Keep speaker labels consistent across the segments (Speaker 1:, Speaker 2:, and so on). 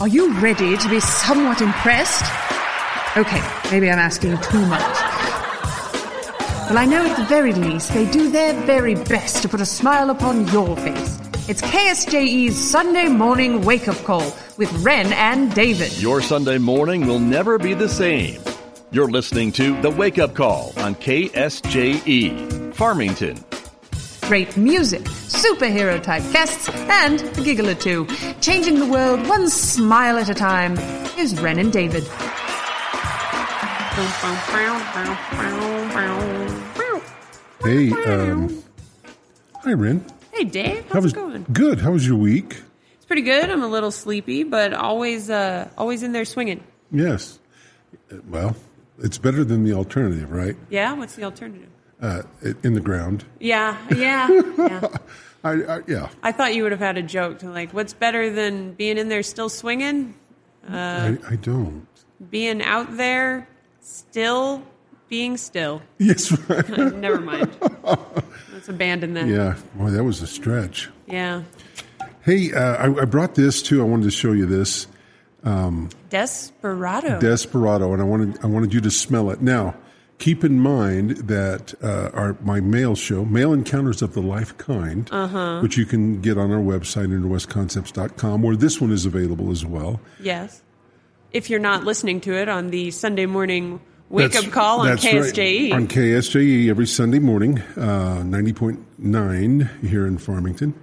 Speaker 1: Are you ready to be somewhat impressed? Okay, maybe I'm asking too much. Well, I know at the very least they do their very best to put a smile upon your face. It's KSJE's Sunday morning wake up call with Ren and David.
Speaker 2: Your Sunday morning will never be the same. You're listening to The Wake Up Call on KSJE, Farmington.
Speaker 1: Great music, superhero type guests, and a giggle or two. Changing the world one smile at a time. Here's Ren and David.
Speaker 3: Hey, um, hi, Ren.
Speaker 4: Hey Dave, how's
Speaker 3: How was
Speaker 4: it going?
Speaker 3: good? How was your week?
Speaker 4: It's pretty good. I'm a little sleepy, but always, uh, always in there swinging.
Speaker 3: Yes. Well, it's better than the alternative, right?
Speaker 4: Yeah. What's the alternative?
Speaker 3: Uh, in the ground.
Speaker 4: Yeah, yeah, yeah.
Speaker 3: I, I yeah.
Speaker 4: I thought you would have had a joke to like, what's better than being in there still swinging?
Speaker 3: I, I don't.
Speaker 4: Being out there still being still.
Speaker 3: Yes, right.
Speaker 4: Never mind. Let's abandon that.
Speaker 3: yeah. Boy, that was a stretch.
Speaker 4: Yeah.
Speaker 3: Hey, uh, I, I brought this too. I wanted to show you this
Speaker 4: Desperado.
Speaker 3: Desperado, and I wanted I wanted you to smell it. Now, keep in mind that uh, our my male show, Male Encounters of the Life Kind,
Speaker 4: Uh-huh.
Speaker 3: which you can get on our website, interwestconcepts.com, where this one is available as well.
Speaker 4: yes. If you're not listening to it on the Sunday morning wake
Speaker 3: That's-
Speaker 4: up call on E.
Speaker 3: that's right.
Speaker 4: KSJE.
Speaker 3: On KSJE every Sunday morning, uh, 90.9 here in Farmington,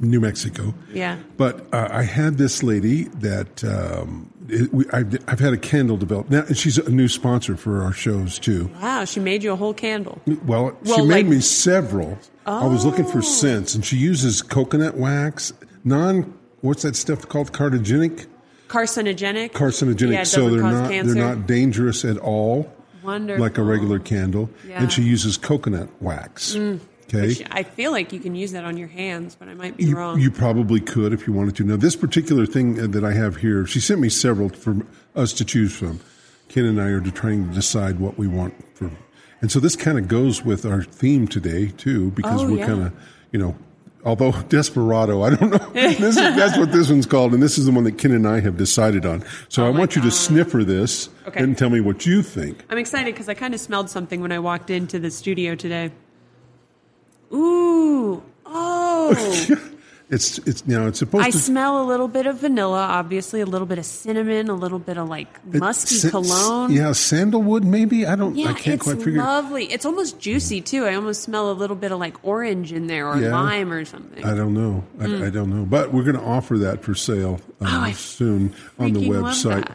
Speaker 3: New Mexico.
Speaker 4: Yeah.
Speaker 3: But uh, I had this lady that um, it, we, I've, I've had a candle develop. Now, and she's a new sponsor for our shows, too.
Speaker 4: Wow, she made you a whole candle.
Speaker 3: Well, she
Speaker 4: Well,
Speaker 3: made
Speaker 4: like-
Speaker 3: me several. I was looking for
Speaker 4: Oh.
Speaker 3: scents, and she uses coconut wax, non, what's that stuff called? Carcinogenic?
Speaker 4: Carcinogenic.
Speaker 3: Carcinogenic.
Speaker 4: Yeah,
Speaker 3: so they're not
Speaker 4: cancer.
Speaker 3: they're not dangerous at all.
Speaker 4: Wonderful.
Speaker 3: Like a regular candle,
Speaker 4: Yeah.
Speaker 3: and she uses coconut wax. Mm. Okay.
Speaker 4: Which I feel like you can use that on your hands, but I might be
Speaker 3: You,
Speaker 4: wrong.
Speaker 3: you probably could if you wanted to. Now, this particular thing uh, that I have here, she sent me several for us to choose from. Ken and I are trying to decide what we want for, and so this kind of goes with our theme today too, because
Speaker 4: Oh,
Speaker 3: we're
Speaker 4: yeah.
Speaker 3: kind of, you know, although Desperado, I don't know, this is, that's what this one's called, and this is the one that Ken and I have decided on. So I
Speaker 4: Oh my
Speaker 3: want you to sniffer this
Speaker 4: Okay.
Speaker 3: and tell me what you think.
Speaker 4: I'm excited because I kind of smelled something when I walked into the studio today. Ooh, oh!
Speaker 3: It's it's you know it's supposed
Speaker 4: I
Speaker 3: to.
Speaker 4: smell a little bit of vanilla, obviously, a little bit of cinnamon, a little bit of like musky
Speaker 3: Sa-
Speaker 4: cologne.
Speaker 3: Yeah, sandalwood maybe. I don't.
Speaker 4: Yeah,
Speaker 3: I can't
Speaker 4: it's
Speaker 3: quite figure.
Speaker 4: lovely. It's almost juicy too. I almost smell a little bit of like orange in there or
Speaker 3: Yeah.
Speaker 4: lime or something.
Speaker 3: I don't know. I, I don't know. But we're going to offer that for sale
Speaker 4: Mm. Oh,
Speaker 3: soon on the website.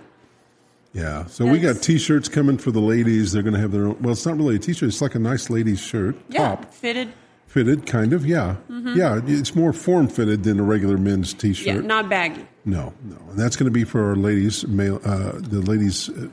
Speaker 3: Yeah. So we got T-shirts coming for the ladies. They're going to have their own. Well, it's not really a T-shirt. It's like a nice ladies shirt,
Speaker 4: Yeah,
Speaker 3: top
Speaker 4: fitted.
Speaker 3: Fitted, kind of. Yeah. Yeah. It's more form fitted than a regular men's T-shirt.
Speaker 4: Mm-hmm. Yeah, not baggy.
Speaker 3: no, no. And that's going to be for our ladies, male, uh, the ladies. Uh,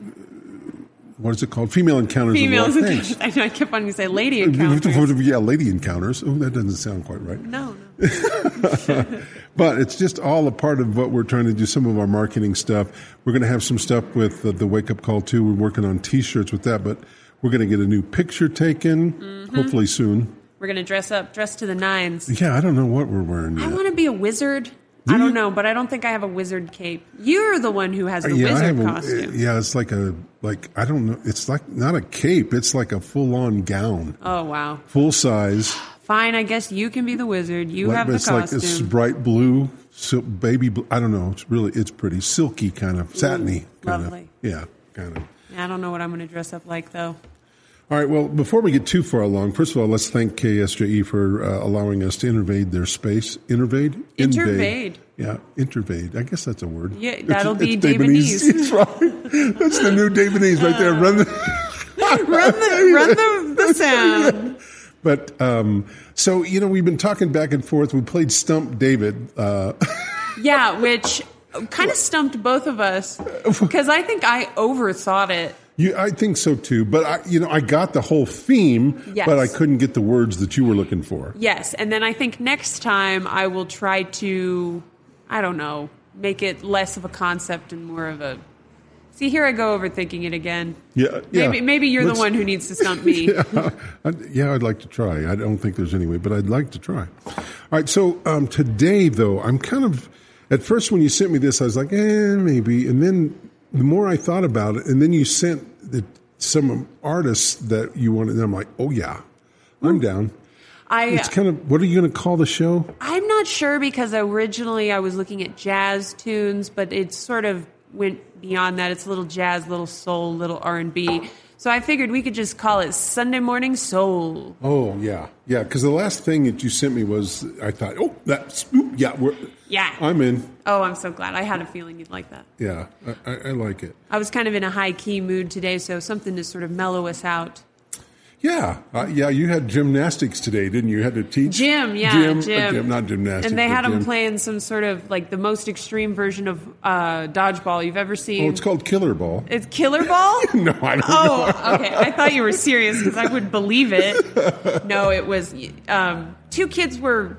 Speaker 3: what is it called? Female encounters. of
Speaker 4: Females. I know. I kept wanting to say lady encounters.
Speaker 3: yeah, lady encounters. Oh, that doesn't sound quite right.
Speaker 4: No, no.
Speaker 3: But it's just all a part of what we're trying to do. Some of our marketing stuff. We're going to have some stuff with the, the wake up call too. We're working on T-shirts with that, but we're going to get a new picture taken
Speaker 4: Mm-hmm.
Speaker 3: hopefully soon.
Speaker 4: We're gonna dress up, dress to the nines.
Speaker 3: Yeah, I don't know what we're wearing
Speaker 4: I want to be a wizard.
Speaker 3: Do
Speaker 4: I don't
Speaker 3: you?
Speaker 4: know, but I don't think I have a wizard cape. You're the one who has the
Speaker 3: uh, yeah,
Speaker 4: wizard
Speaker 3: a, uh,
Speaker 4: costume.
Speaker 3: yeah, it's like a like I don't know. It's like not a cape. It's like a full on gown,
Speaker 4: Oh wow.
Speaker 3: full size.
Speaker 4: Fine, I guess you can be the wizard. You
Speaker 3: Like,
Speaker 4: have the
Speaker 3: it's like
Speaker 4: costume.
Speaker 3: this bright blue, sil- baby. Blue, I don't know. It's really it's pretty silky kind of satiny mm, kind
Speaker 4: lovely.
Speaker 3: of. Yeah, kind of.
Speaker 4: I don't know what I'm going to dress up like though.
Speaker 3: All right. Well, before we get too far along, first of all, let's thank KSJE for uh, allowing us to invade their space. Intervade?
Speaker 4: Intervade.
Speaker 3: Yeah, intervade. I guess that's a word.
Speaker 4: Yeah, that'll
Speaker 3: it's
Speaker 4: be
Speaker 3: Davenese.
Speaker 4: Davenese.
Speaker 3: That's right. That's the new Davenese right there. Run the.
Speaker 4: run the run the, the sound.
Speaker 3: But um, so you know, we've been talking back and forth. We played Stump David. Uh,
Speaker 4: Yeah, which kind of stumped both of us because I think I overthought it.
Speaker 3: You, I think so too. But I, you know, I got the whole theme,
Speaker 4: Yes.
Speaker 3: but I couldn't get the words that you were looking for.
Speaker 4: Yes, and then I think next time I will try to, I don't know, make it less of a concept and more of a. See, here I go overthinking it again.
Speaker 3: Yeah, yeah.
Speaker 4: Maybe, maybe you're
Speaker 3: Let's-
Speaker 4: the one who needs to stump me.
Speaker 3: yeah, I'd, yeah, I'd like to try. I don't think there's any way, but I'd like to try. All right. So um, today, though, I'm kind of at first when you sent me this, I was like, eh, maybe, and then the more I thought about it, and then you sent the, some artists that you wanted, and I'm like, oh yeah, I'm down.
Speaker 4: I
Speaker 3: It's kind of what are you going to call the show?
Speaker 4: I'm not sure because originally I was looking at jazz tunes, but it sort of went beyond that. It's a little jazz, little soul, little R and B. So I figured we could just call it Sunday Morning Soul.
Speaker 3: Oh yeah, yeah. Because the last thing that you sent me was, I thought, oh, that's oop, yeah, we're,
Speaker 4: Yeah.
Speaker 3: I'm in.
Speaker 4: Oh, I'm so glad. I had a feeling you'd like that.
Speaker 3: Yeah, I, I, like it.
Speaker 4: I was kind of in a high key mood today, so something to sort of mellow us out.
Speaker 3: Yeah, uh, yeah. You had gymnastics today, didn't you? You had to teach
Speaker 4: Gym, yeah,
Speaker 3: gym,
Speaker 4: gym,
Speaker 3: uh, gym, not gymnastics.
Speaker 4: And they had them playing some sort of like the most extreme version of uh, dodgeball you've ever seen.
Speaker 3: Oh, it's called Killer Ball.
Speaker 4: It's killer ball.
Speaker 3: No, I don't know.
Speaker 4: Oh, okay. I thought you were serious because I would believe it. No, it was um, two kids were,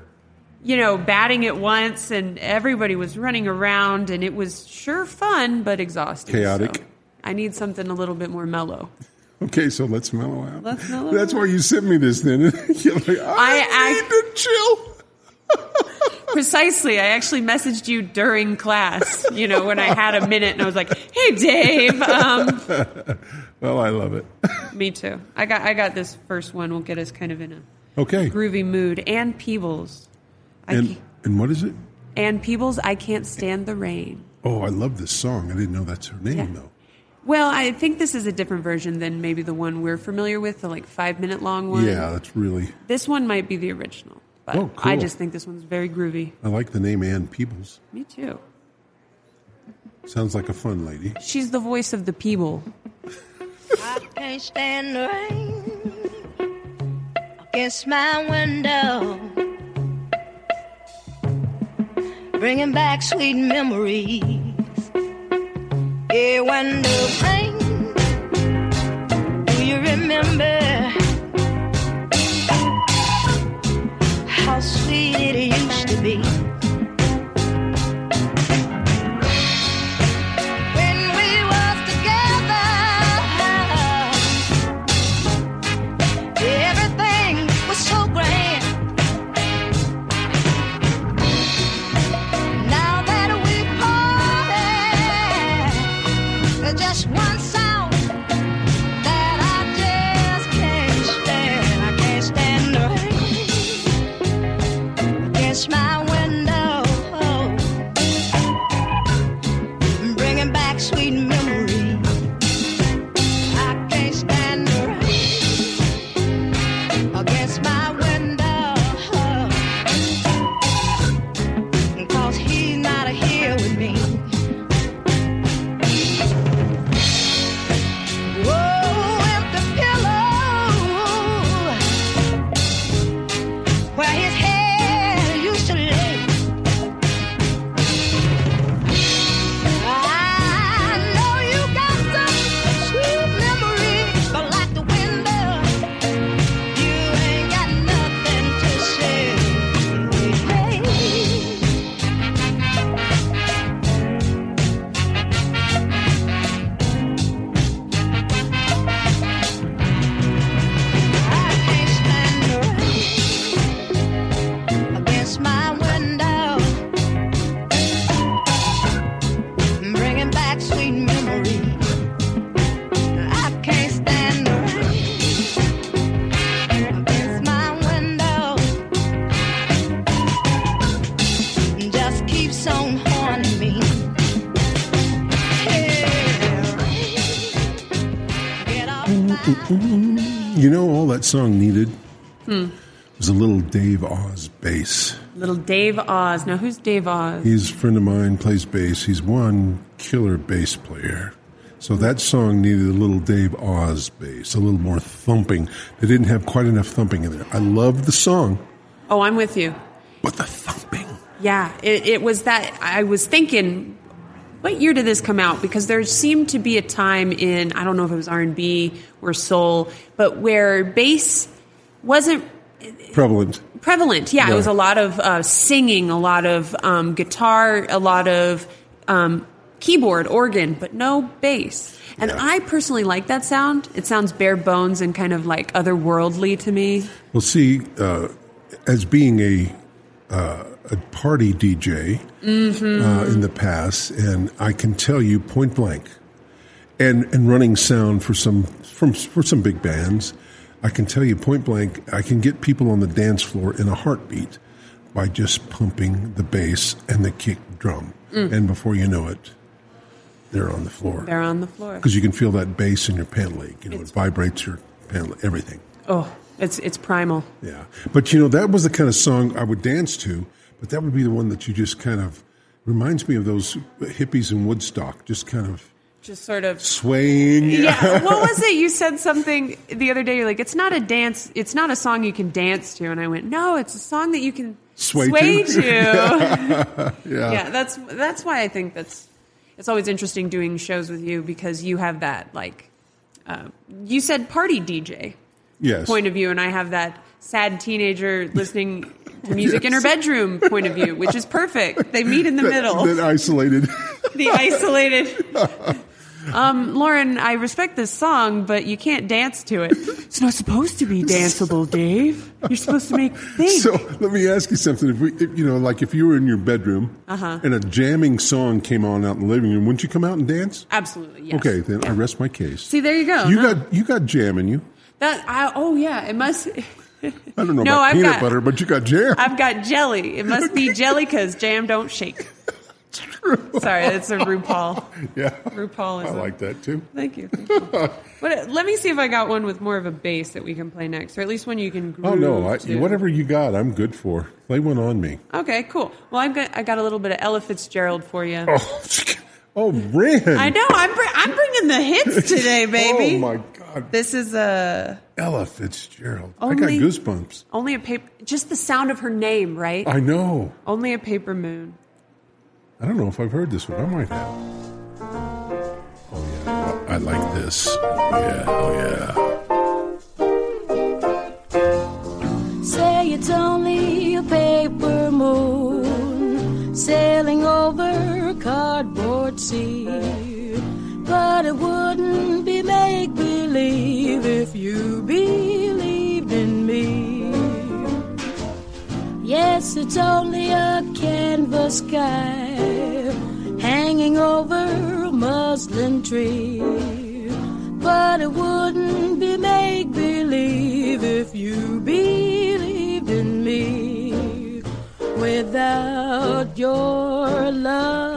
Speaker 4: you know, batting at once, and everybody was running around, and it was sure fun but exhausting.
Speaker 3: Chaotic.
Speaker 4: so I need something a little bit more mellow.
Speaker 3: Okay, so let's mellow out.
Speaker 4: Let's mellow
Speaker 3: That's
Speaker 4: out.
Speaker 3: why you sent me this. Then You're like, I,
Speaker 4: I-
Speaker 3: need to chill.
Speaker 4: Precisely. I actually messaged you during class, you know, when I had a minute, and I was like, "Hey, Dave." Um,
Speaker 3: Well, I love it.
Speaker 4: me too. I got I got this first one. Will get us kind of in a
Speaker 3: Okay,
Speaker 4: groovy mood. Ann Peebles. I
Speaker 3: and and what is it?
Speaker 4: Ann Peebles. I can't stand the rain.
Speaker 3: Oh, I love this song. I didn't know that's her name
Speaker 4: Yeah.
Speaker 3: though.
Speaker 4: Well, I think this is a different version than maybe the one we're familiar with, the like five minute long one.
Speaker 3: Yeah, that's really.
Speaker 4: This one might be the original, but
Speaker 3: Oh,
Speaker 4: I just think this one's very groovy.
Speaker 3: I like the name Ann Peebles.
Speaker 4: Me too.
Speaker 3: Sounds like a fun lady.
Speaker 4: She's the voice of the Peeble.
Speaker 5: I can't stand the rain against my window, bringing back sweet memories. Yeah, when the rain, do you remember how sweet it used to be?
Speaker 3: Song needed
Speaker 4: Hmm.
Speaker 3: was a little Dave Oz bass.
Speaker 4: Little Dave Oz. Now, who's Dave Oz?
Speaker 3: He's a friend of mine, plays bass. He's one killer bass player. So that song needed a little Dave Oz bass, a little more thumping. They didn't have quite enough thumping in there. I love the song,
Speaker 4: Oh, I'm with you.
Speaker 3: but the thumping.
Speaker 4: Yeah, it, it was that. I was thinking, what year did this come out? Because there seemed to be a time in I don't know if it was R and B or soul, but where bass wasn't
Speaker 3: Prevalent.
Speaker 4: prevalent. Yeah,
Speaker 3: Yeah.
Speaker 4: it was a lot of uh, singing, a lot of um, guitar, a lot of um, keyboard, organ, but no bass. And
Speaker 3: Yeah.
Speaker 4: I personally like that sound. It sounds bare bones and kind of like otherworldly to me.
Speaker 3: Well, see, uh, as being a uh, a party DJ uh, in the past, and I can tell you point blank, and and running sound for some from for some big bands, I can tell you point blank, I can get people on the dance floor in a heartbeat by just pumping the bass and the kick drum, and before you know it, they're on the floor
Speaker 4: They're on the floor.
Speaker 3: because you can feel that bass in your pant leg. You know, it vibrates your pant leg, everything.
Speaker 4: Oh, it's it's primal.
Speaker 3: Yeah, but you know that was the kind of song I would dance to. But that would be the one that you just kind of reminds me of those hippies in Woodstock, just kind of
Speaker 4: Just sort of.
Speaker 3: swaying.
Speaker 4: Yeah. what was it? You said something the other day. You're like, it's not a dance. It's not a song you can dance to. And I went, no, it's a song that you can
Speaker 3: Sway
Speaker 4: sway
Speaker 3: to?
Speaker 4: to.
Speaker 3: yeah.
Speaker 4: yeah, that's that's why I think that's it's always interesting doing shows with you because you have that like uh, you said party DJ
Speaker 3: Yes.
Speaker 4: point of view, and I have that sad teenager listening to music in her bedroom point of view, which is perfect. They meet in the middle,
Speaker 3: Then isolated.
Speaker 4: the isolated. Um, Lauren, I respect this song, but you can't dance to it. It's not supposed to be danceable, Dave. You're supposed to make think.
Speaker 3: so let me ask you something. If we, if, you know, like if you were in your bedroom
Speaker 4: Uh-huh.
Speaker 3: and a jamming song came on out in the living room, wouldn't you come out and dance?
Speaker 4: Absolutely, yes.
Speaker 3: Okay, then I rest my case.
Speaker 4: See, there you go.
Speaker 3: you
Speaker 4: No.
Speaker 3: got you got jam in you.
Speaker 4: that. I, oh yeah, it must.
Speaker 3: I don't know
Speaker 4: No,
Speaker 3: about
Speaker 4: I've
Speaker 3: peanut
Speaker 4: got-
Speaker 3: butter, but you got jam.
Speaker 4: I've got jelly. It must be jelly because jam don't shake. True. Sorry, that's a RuPaul.
Speaker 3: yeah,
Speaker 4: RuPaul is
Speaker 3: I like that too.
Speaker 4: Thank you. Thank you. But let me see if I got one with more of a bass that we can play next, or at least one you can.
Speaker 3: Oh no, I, whatever you got, I'm good for. Play one on me.
Speaker 4: Okay, cool. Well, I've got I got a little bit of Ella Fitzgerald for you.
Speaker 3: Oh, oh, Ren.
Speaker 4: I know. I'm br- I'm bringing the hits today, oh, baby.
Speaker 3: Oh my God,
Speaker 4: This is a
Speaker 3: Ella Fitzgerald.
Speaker 4: Only-
Speaker 3: I got goosebumps.
Speaker 4: only a paper. Just the sound of her name, right?
Speaker 3: I know.
Speaker 4: only a paper moon.
Speaker 3: I don't know if I've heard this one. I might have. Oh yeah, I like this. Oh, yeah, oh yeah.
Speaker 6: Say it's only a paper moon sailing over cardboard sea. But it wouldn't be make believe if you believed in me. Yes, it's only a canvas sky hanging over a muslin tree. But it wouldn't be make believe if you believed in me. Without your love,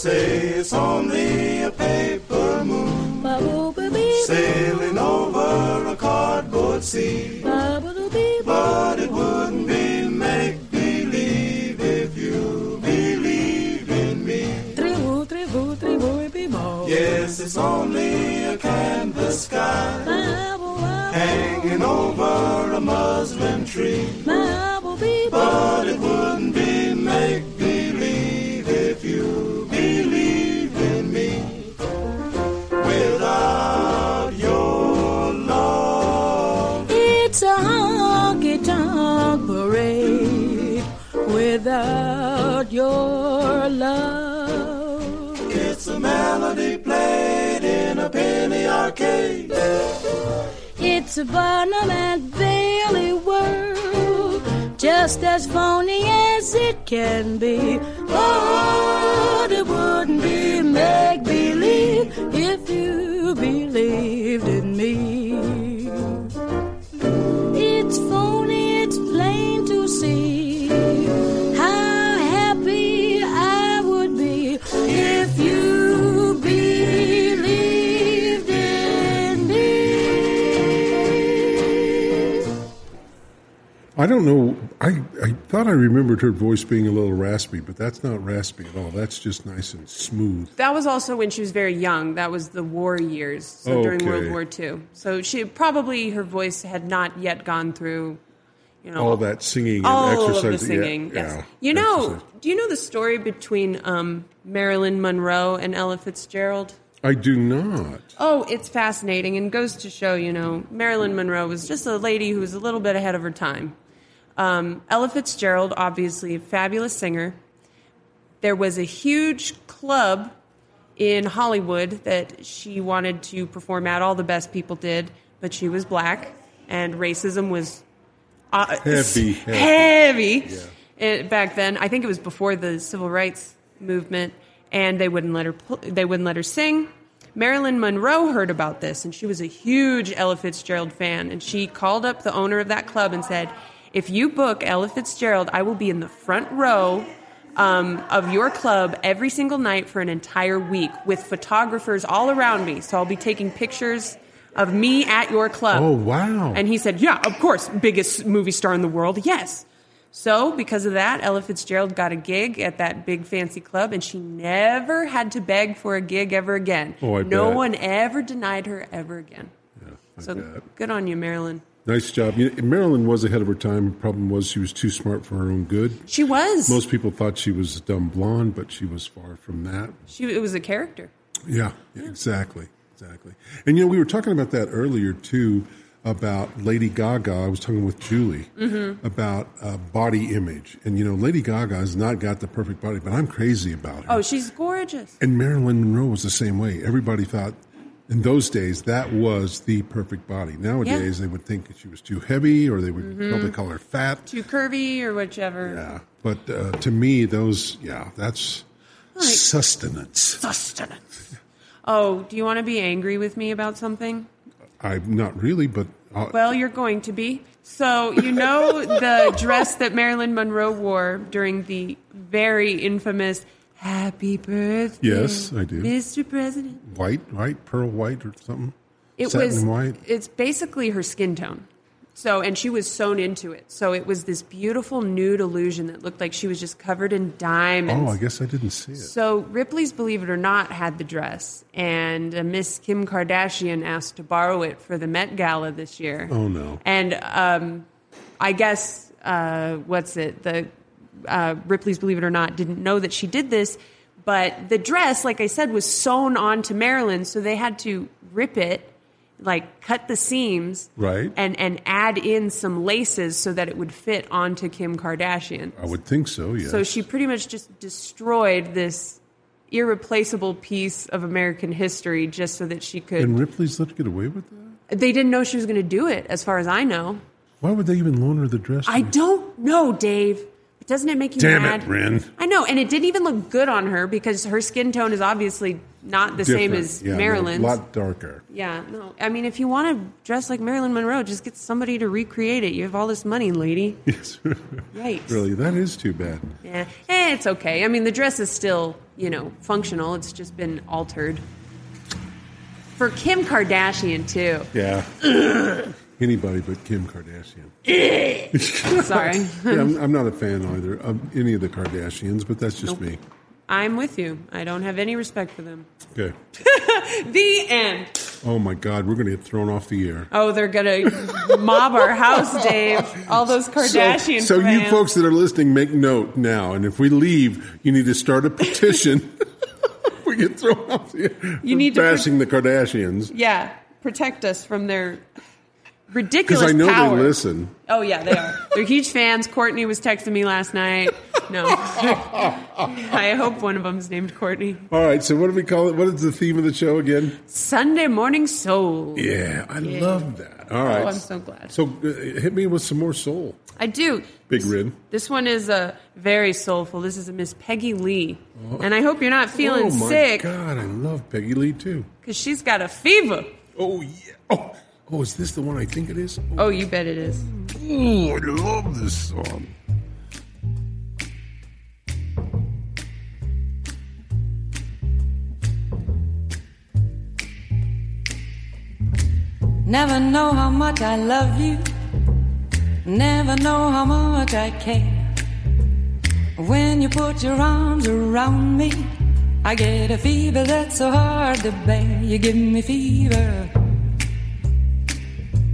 Speaker 7: Say it's only a paper moon sailing over a cardboard sea. But it wouldn't be make believe if you believe in me. Yes, it's only a canvas sky hanging over a muslin tree. But it wouldn't be without your love.
Speaker 6: it's a
Speaker 7: melody played in a penny arcade.
Speaker 6: It's a Barnum and Bailey world, just as phony as it can be. But it wouldn't be make believe if you believed in I
Speaker 3: don't know. I, I thought I remembered her voice being a little raspy, but that's not raspy at all. That's just nice and smooth.
Speaker 4: That was also when she was very young. That was the war years, so during World War II. So she probably her voice had not yet gone through, you know
Speaker 3: All that singing and
Speaker 4: all
Speaker 3: exercise.
Speaker 4: of the
Speaker 3: yeah,
Speaker 4: singing. yes.
Speaker 3: yeah,
Speaker 4: You know,
Speaker 3: exercise.
Speaker 4: do you know the story between um, Marilyn Monroe and Ella Fitzgerald?
Speaker 3: I do not.
Speaker 4: Oh, it's fascinating and goes to show, you know, Marilyn Monroe was just a lady who was a little bit ahead of her time. Um, Ella Fitzgerald, obviously a fabulous singer. There was a huge club in Hollywood that she wanted to perform at. All the best people did, but she was black, and racism was uh,
Speaker 3: Heavy, heavy.
Speaker 4: heavy eh, back then. I think it was before the civil rights movement, and they wouldn't let her. They wouldn't let her sing. Marilyn Monroe heard about this, and she was a huge Ella Fitzgerald fan. And she called up the owner of that club and said, "If you book Ella Fitzgerald, I will be in the front row." Um, of your club every single night for an entire week with photographers all around me. So I'll be taking pictures of me at your club.
Speaker 3: Oh wow!
Speaker 4: And he said, Yeah, of course, biggest movie star in the world. Yes. So, because of that, Ella Fitzgerald got a gig at that big fancy club, and she never had to beg for a gig ever again.
Speaker 3: Oh, I
Speaker 4: no
Speaker 3: bet.
Speaker 4: one ever denied her ever again.
Speaker 3: Yeah, I
Speaker 4: So,
Speaker 3: bet.
Speaker 4: good on you, Marilyn.
Speaker 3: Nice job. You know, Marilyn was ahead of her time. Problem was she was too smart for her own good.
Speaker 4: She was.
Speaker 3: Most people thought she was a dumb blonde, but she was far from that.
Speaker 4: she, it was a character.
Speaker 3: Yeah, exactly, exactly. And you know, we were talking about that earlier too about Lady Gaga. I was talking with Julie
Speaker 4: Mm-hmm.
Speaker 3: about uh, body image, and you know, Lady Gaga has not got the perfect body, but I'm crazy about her.
Speaker 4: Oh, she's gorgeous.
Speaker 3: And Marilyn Monroe was the same way. Everybody thought in those days that was the perfect body. Nowadays, they would think she was too heavy, or they would
Speaker 4: Mm-hmm.
Speaker 3: probably call her fat.
Speaker 4: Too curvy or whichever.
Speaker 3: Yeah, but uh, to me, those yeah, that's sustenance.
Speaker 4: Sustenance. Oh, do you want to be angry with me about something?
Speaker 3: I'm not really, but uh,
Speaker 4: Well, you're going to be. So, you know the dress that Marilyn Monroe wore during the very infamous Happy Birthday.
Speaker 3: Yes, I do.
Speaker 4: Mr. President.
Speaker 3: white, white, pearl white, or something.
Speaker 4: It
Speaker 3: Satin
Speaker 4: was
Speaker 3: white.
Speaker 4: it's basically her skin tone. So, and she was sewn into it. So, it was this beautiful nude illusion that looked like she was just covered in diamonds.
Speaker 3: Oh, I guess I didn't see it.
Speaker 4: So Ripley's Believe It or Not had the dress, and uh, Miss Kim Kardashian asked to borrow it for the Met Gala this year.
Speaker 3: Oh, no.
Speaker 4: And um, I guess uh, what's it? The uh, Ripley's Believe It or Not didn't know that she did this, but the dress, like I said, was sewn onto Marilyn, so they had to rip it. Like cut the seams,
Speaker 3: Right.
Speaker 4: and and add in some laces so that it would fit onto Kim Kardashian.
Speaker 3: I would think so. Yes.
Speaker 4: So she pretty much just destroyed this irreplaceable piece of American history just so that she could.
Speaker 3: and Ripley's let her get away with that.
Speaker 4: they didn't know she was going to do it, as far as I know.
Speaker 3: Why would they even loan her the dress?
Speaker 4: I don't know, Dave. Doesn't it make you
Speaker 3: Damn
Speaker 4: mad?
Speaker 3: it, Ren.
Speaker 4: I know, and it didn't even look good on her because her skin tone is obviously not the same as
Speaker 3: yeah,
Speaker 4: Marilyn's.
Speaker 3: A lot darker.
Speaker 4: Yeah, no. I mean, if you want to dress like Marilyn Monroe, just get somebody to recreate it. You have all this money, lady.
Speaker 3: Yes.
Speaker 4: Yikes.
Speaker 3: really, that is too bad.
Speaker 4: Yeah, eh, it's okay. I mean, the dress is still, you know, functional. It's just been altered. For Kim Kardashian, too.
Speaker 3: Yeah. Anybody but Kim Kardashian.
Speaker 4: Sorry.
Speaker 3: Yeah, I'm, I'm not a fan either of any of the Kardashians, but that's just me.
Speaker 4: I'm with you. I don't have any respect for them.
Speaker 3: Okay.
Speaker 4: The end.
Speaker 3: Oh my God, we're going to get thrown off the air.
Speaker 4: Oh, they're going to mob our house, Dave. All those Kardashian
Speaker 3: So, so you folks that are listening, make note now. And if we leave, you need to start a petition. we get thrown off the air.
Speaker 4: You need to put-
Speaker 3: bashing the Kardashians
Speaker 4: Yeah, protect us from their
Speaker 3: because
Speaker 4: ridiculous
Speaker 3: I know
Speaker 4: power.
Speaker 3: they listen.
Speaker 4: Oh yeah, they are. They're huge fans. Courtney was texting me last night. No, I hope one of them is named Courtney.
Speaker 3: All right, so what do we call it? What is the theme of the show again?
Speaker 4: Sunday morning soul.
Speaker 3: Yeah, I love that. All right.
Speaker 4: Oh, I'm so glad.
Speaker 3: So uh, hit me with some more soul.
Speaker 4: I do.
Speaker 3: Big Ren.
Speaker 4: This one is uh, very soulful. This is a Miss Peggy Lee, and I hope you're not feeling sick.
Speaker 3: oh my
Speaker 4: sick
Speaker 3: God, I love Peggy Lee too.
Speaker 4: because she's got a fever.
Speaker 3: Oh yeah. Oh, oh, is this the one I think it is?
Speaker 4: Oh, you bet it is.
Speaker 3: Oh, I love this song.
Speaker 8: Never know how much I love you. Never know how much I care. When you put your arms around me, I get a fever that's so hard to bear. You give me fever.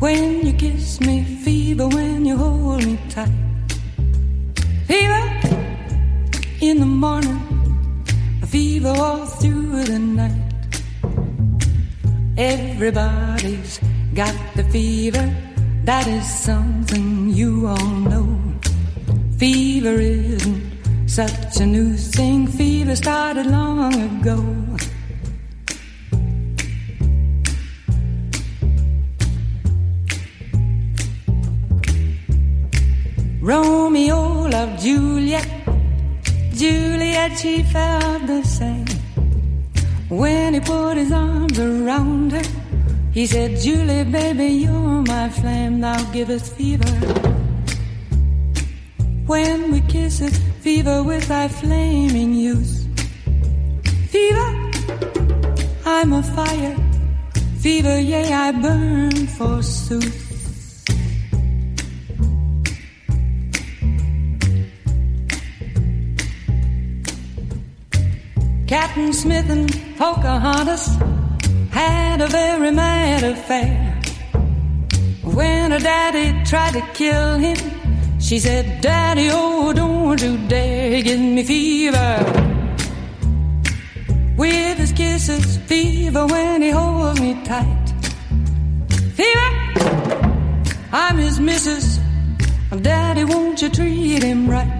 Speaker 8: When you kiss me, fever when you hold me tight. Fever in the morning, a fever all through the night. Everybody's got the fever, that is something you all know. Fever isn't such a new thing, fever started long ago. Romeo loved Juliet. Juliet, she felt the same. When he put his arms around her, he said, Julie, baby, you're my flame, thou give us fever. When we kiss it, fever with thy flaming youth. Fever, I'm a fire. Fever, yea, I burn forsooth. Captain Smith and Pocahontas had a very mad affair. When her daddy tried to kill him, she said, Daddy, oh, don't you dare give me fever. With his kisses, fever when he holds me tight. Fever, I'm his missus. Daddy, won't you treat him right?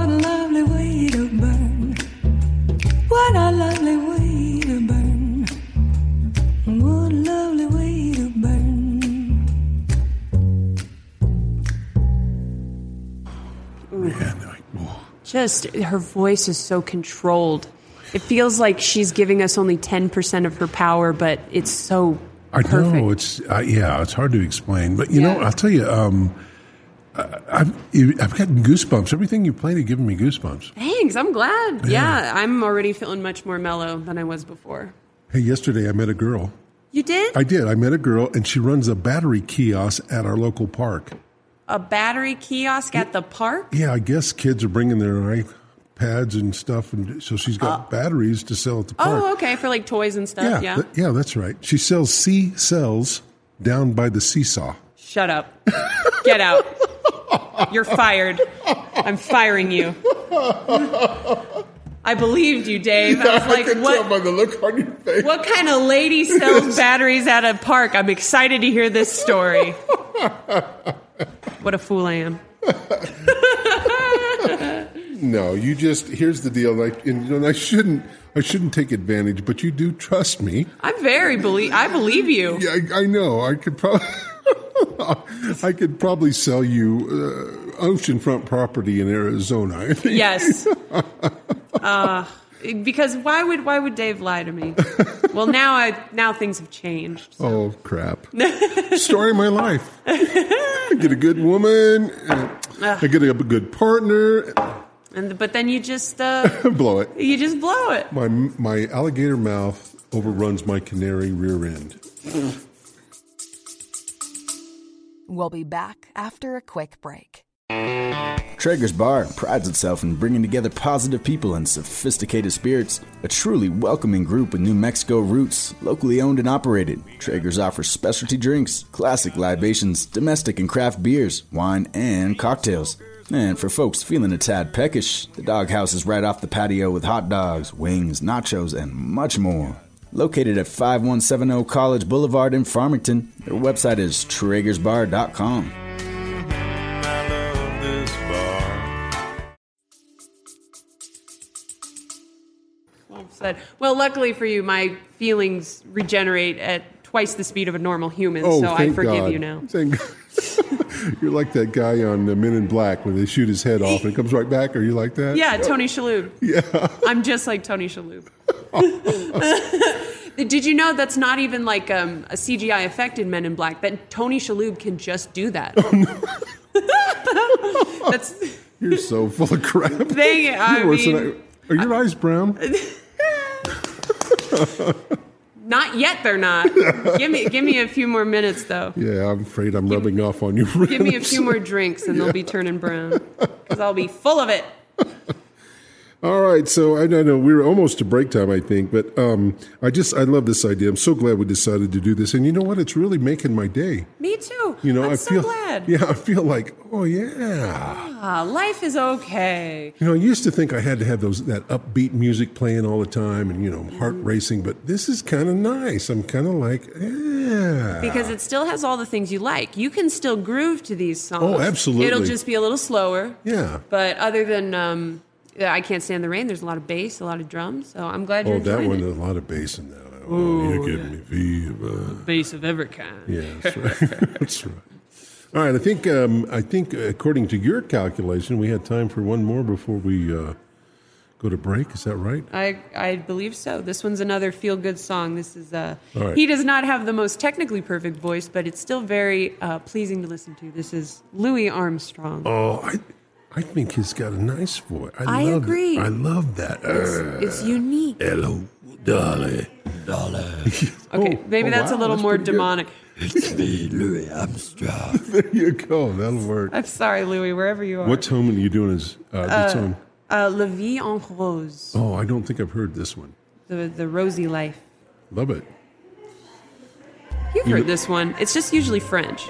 Speaker 4: Just her voice is so controlled. It feels like she's giving us only 10% of her power, but it's so
Speaker 3: I
Speaker 4: perfect.
Speaker 3: know it's uh, yeah, it's hard to explain, but you know, I'll tell you, um, I've I've gotten goosebumps. Everything you played had given me goosebumps.
Speaker 4: Thanks, I'm glad.
Speaker 3: Yeah.
Speaker 4: Yeah. I'm already feeling much more mellow than I was before.
Speaker 3: Hey, yesterday I met a girl.
Speaker 4: You did?
Speaker 3: I did. I met a girl, and she runs a battery kiosk at our local park.
Speaker 4: A battery kiosk at the park?
Speaker 3: Yeah, I guess kids are bringing their iPads and stuff, and so she's got oh. batteries to sell at the park.
Speaker 4: Oh, okay, for like toys and stuff.
Speaker 3: yeah,
Speaker 4: Yeah.
Speaker 3: th- yeah, that's right. She sells C cells down by the seesaw.
Speaker 4: Shut up. Get out. You're fired. I'm firing you. I believed you, Dave. I was like, what?
Speaker 3: by the look on your face.
Speaker 4: What kind of lady sells batteries at a park? I'm excited to hear this story. What a fool I am.
Speaker 3: No, you just here's the deal. Like, and, know, I shouldn't, I shouldn't take advantage, but you do trust me.
Speaker 4: I'm very believe. I believe you.
Speaker 3: Yeah, I, I know. I could probably, I could probably sell you uh, oceanfront property in Arizona.
Speaker 4: Yes. Uh, because why would why would Dave lie to me? Well, now I now things have changed.
Speaker 3: Oh crap! Story of my life. I get a good woman. and I get a good partner.
Speaker 4: And but then you just uh,
Speaker 3: Blow it.
Speaker 4: you just blow it.
Speaker 3: My my alligator mouth overruns my canary rear end.
Speaker 9: We'll be back after a quick break.
Speaker 10: Traeger's Bar prides itself in bringing together positive people and sophisticated spirits. A truly welcoming group with New Mexico roots, locally owned and operated. Traeger's offers specialty drinks, classic libations, domestic and craft beers, wine, and cocktails. And for folks feeling a tad peckish, the doghouse is right off the patio with hot dogs, wings, nachos, and much more. Located at 5170 College Boulevard in Farmington, their website is traegersbar.com.
Speaker 4: said. Well, luckily for you, my feelings regenerate at twice the speed of a normal human,
Speaker 3: Oh,
Speaker 4: so I forgive
Speaker 3: God.
Speaker 4: you now.
Speaker 3: Thank God. You're like that guy on uh, Men in Black when they shoot his head off and it comes right back. Are you like that?
Speaker 4: Yeah, Tony Shalhoub.
Speaker 3: Yeah.
Speaker 4: I'm just like Tony Shalhoub. Did you know that's not even like um, a CGI effect in Men in Black? That Tony Shalhoub can just do that. that's
Speaker 3: You're so full of crap.
Speaker 4: They- I
Speaker 3: You're worse than
Speaker 4: mean-
Speaker 3: are your eyes brown?
Speaker 4: Not yet. They're not. give me give me a few more minutes though.
Speaker 3: Yeah, I'm afraid I'm rubbing off on you.
Speaker 4: Give me a few more drinks and they'll be turning brown because I'll be full of it.
Speaker 3: All right, so I don't know. We're almost to break time, I think, but um, I just I love this idea. I'm so glad we decided to do this, and you know what? It's really making my day.
Speaker 4: Me too.
Speaker 3: You know,
Speaker 4: I'm
Speaker 3: I
Speaker 4: so
Speaker 3: feel
Speaker 4: glad.
Speaker 3: yeah, I feel like oh yeah.
Speaker 4: Ah, life is okay.
Speaker 3: You know, I used to think I had to have those that upbeat music playing all the time, and you know, heart racing. But this is kind of nice. I'm kind of like yeah.
Speaker 4: Because it still has all the things you like. You can still groove to these songs.
Speaker 3: Oh, absolutely.
Speaker 4: It'll just be a little slower.
Speaker 3: Yeah.
Speaker 4: But other than um, I Can't Stand the Rain, there's a lot of bass, a lot of drums. So I'm glad you're
Speaker 3: Oh, that one,
Speaker 4: it.
Speaker 3: a lot of bass in that. Oh, you're giving me fever.
Speaker 4: Bass of every kind.
Speaker 3: Yeah, that's right. that's right. All right, I think um, I think according to your calculation, we had time for one more before we uh, go to break. Is that right?
Speaker 4: I, I believe so. This one's another feel good song. This is uh,
Speaker 3: All right.
Speaker 4: he does not have the most technically perfect voice, but it's still very uh, pleasing to listen to. This is Louis Armstrong.
Speaker 3: Oh, I I think he's got a nice voice.
Speaker 4: I
Speaker 3: love
Speaker 4: agree.
Speaker 3: I love that.
Speaker 4: It's, it's unique.
Speaker 3: Hello, Dolly. Dolly.
Speaker 4: Okay,
Speaker 3: Oh,
Speaker 4: maybe
Speaker 3: oh,
Speaker 4: that's
Speaker 3: wow,
Speaker 4: a little
Speaker 3: that's
Speaker 4: more
Speaker 3: pretty good.
Speaker 4: demonic.
Speaker 11: It's me, Louis Armstrong.
Speaker 3: There you go. That'll work.
Speaker 4: I'm sorry, Louis, wherever you are.
Speaker 3: What tone are you doing? Is uh, this on?
Speaker 4: Uh, La Vie en Rose,
Speaker 3: Oh, I don't think I've heard this one.
Speaker 4: the the rosy life.
Speaker 3: Love it.
Speaker 4: You've
Speaker 3: You
Speaker 4: heard
Speaker 3: know-
Speaker 4: this one. It's just usually French.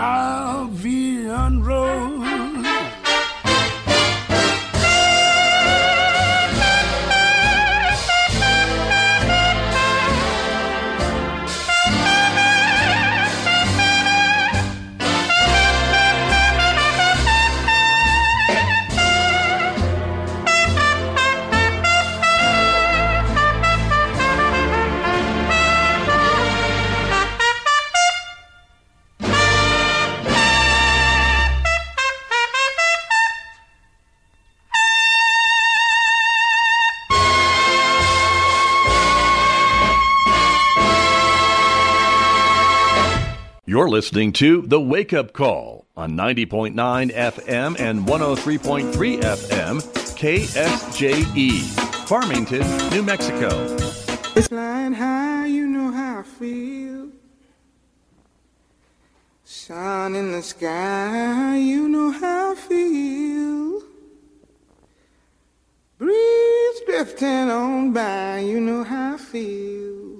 Speaker 12: La Vie en.
Speaker 2: Listening to The Wake Up Call on 90.9 FM and 103.3 FM, KSJE, Farmington, New Mexico.
Speaker 13: It's flying high, you know how I feel. Sun in the sky, you know how I feel. Breeze drifting on by, you know how I feel.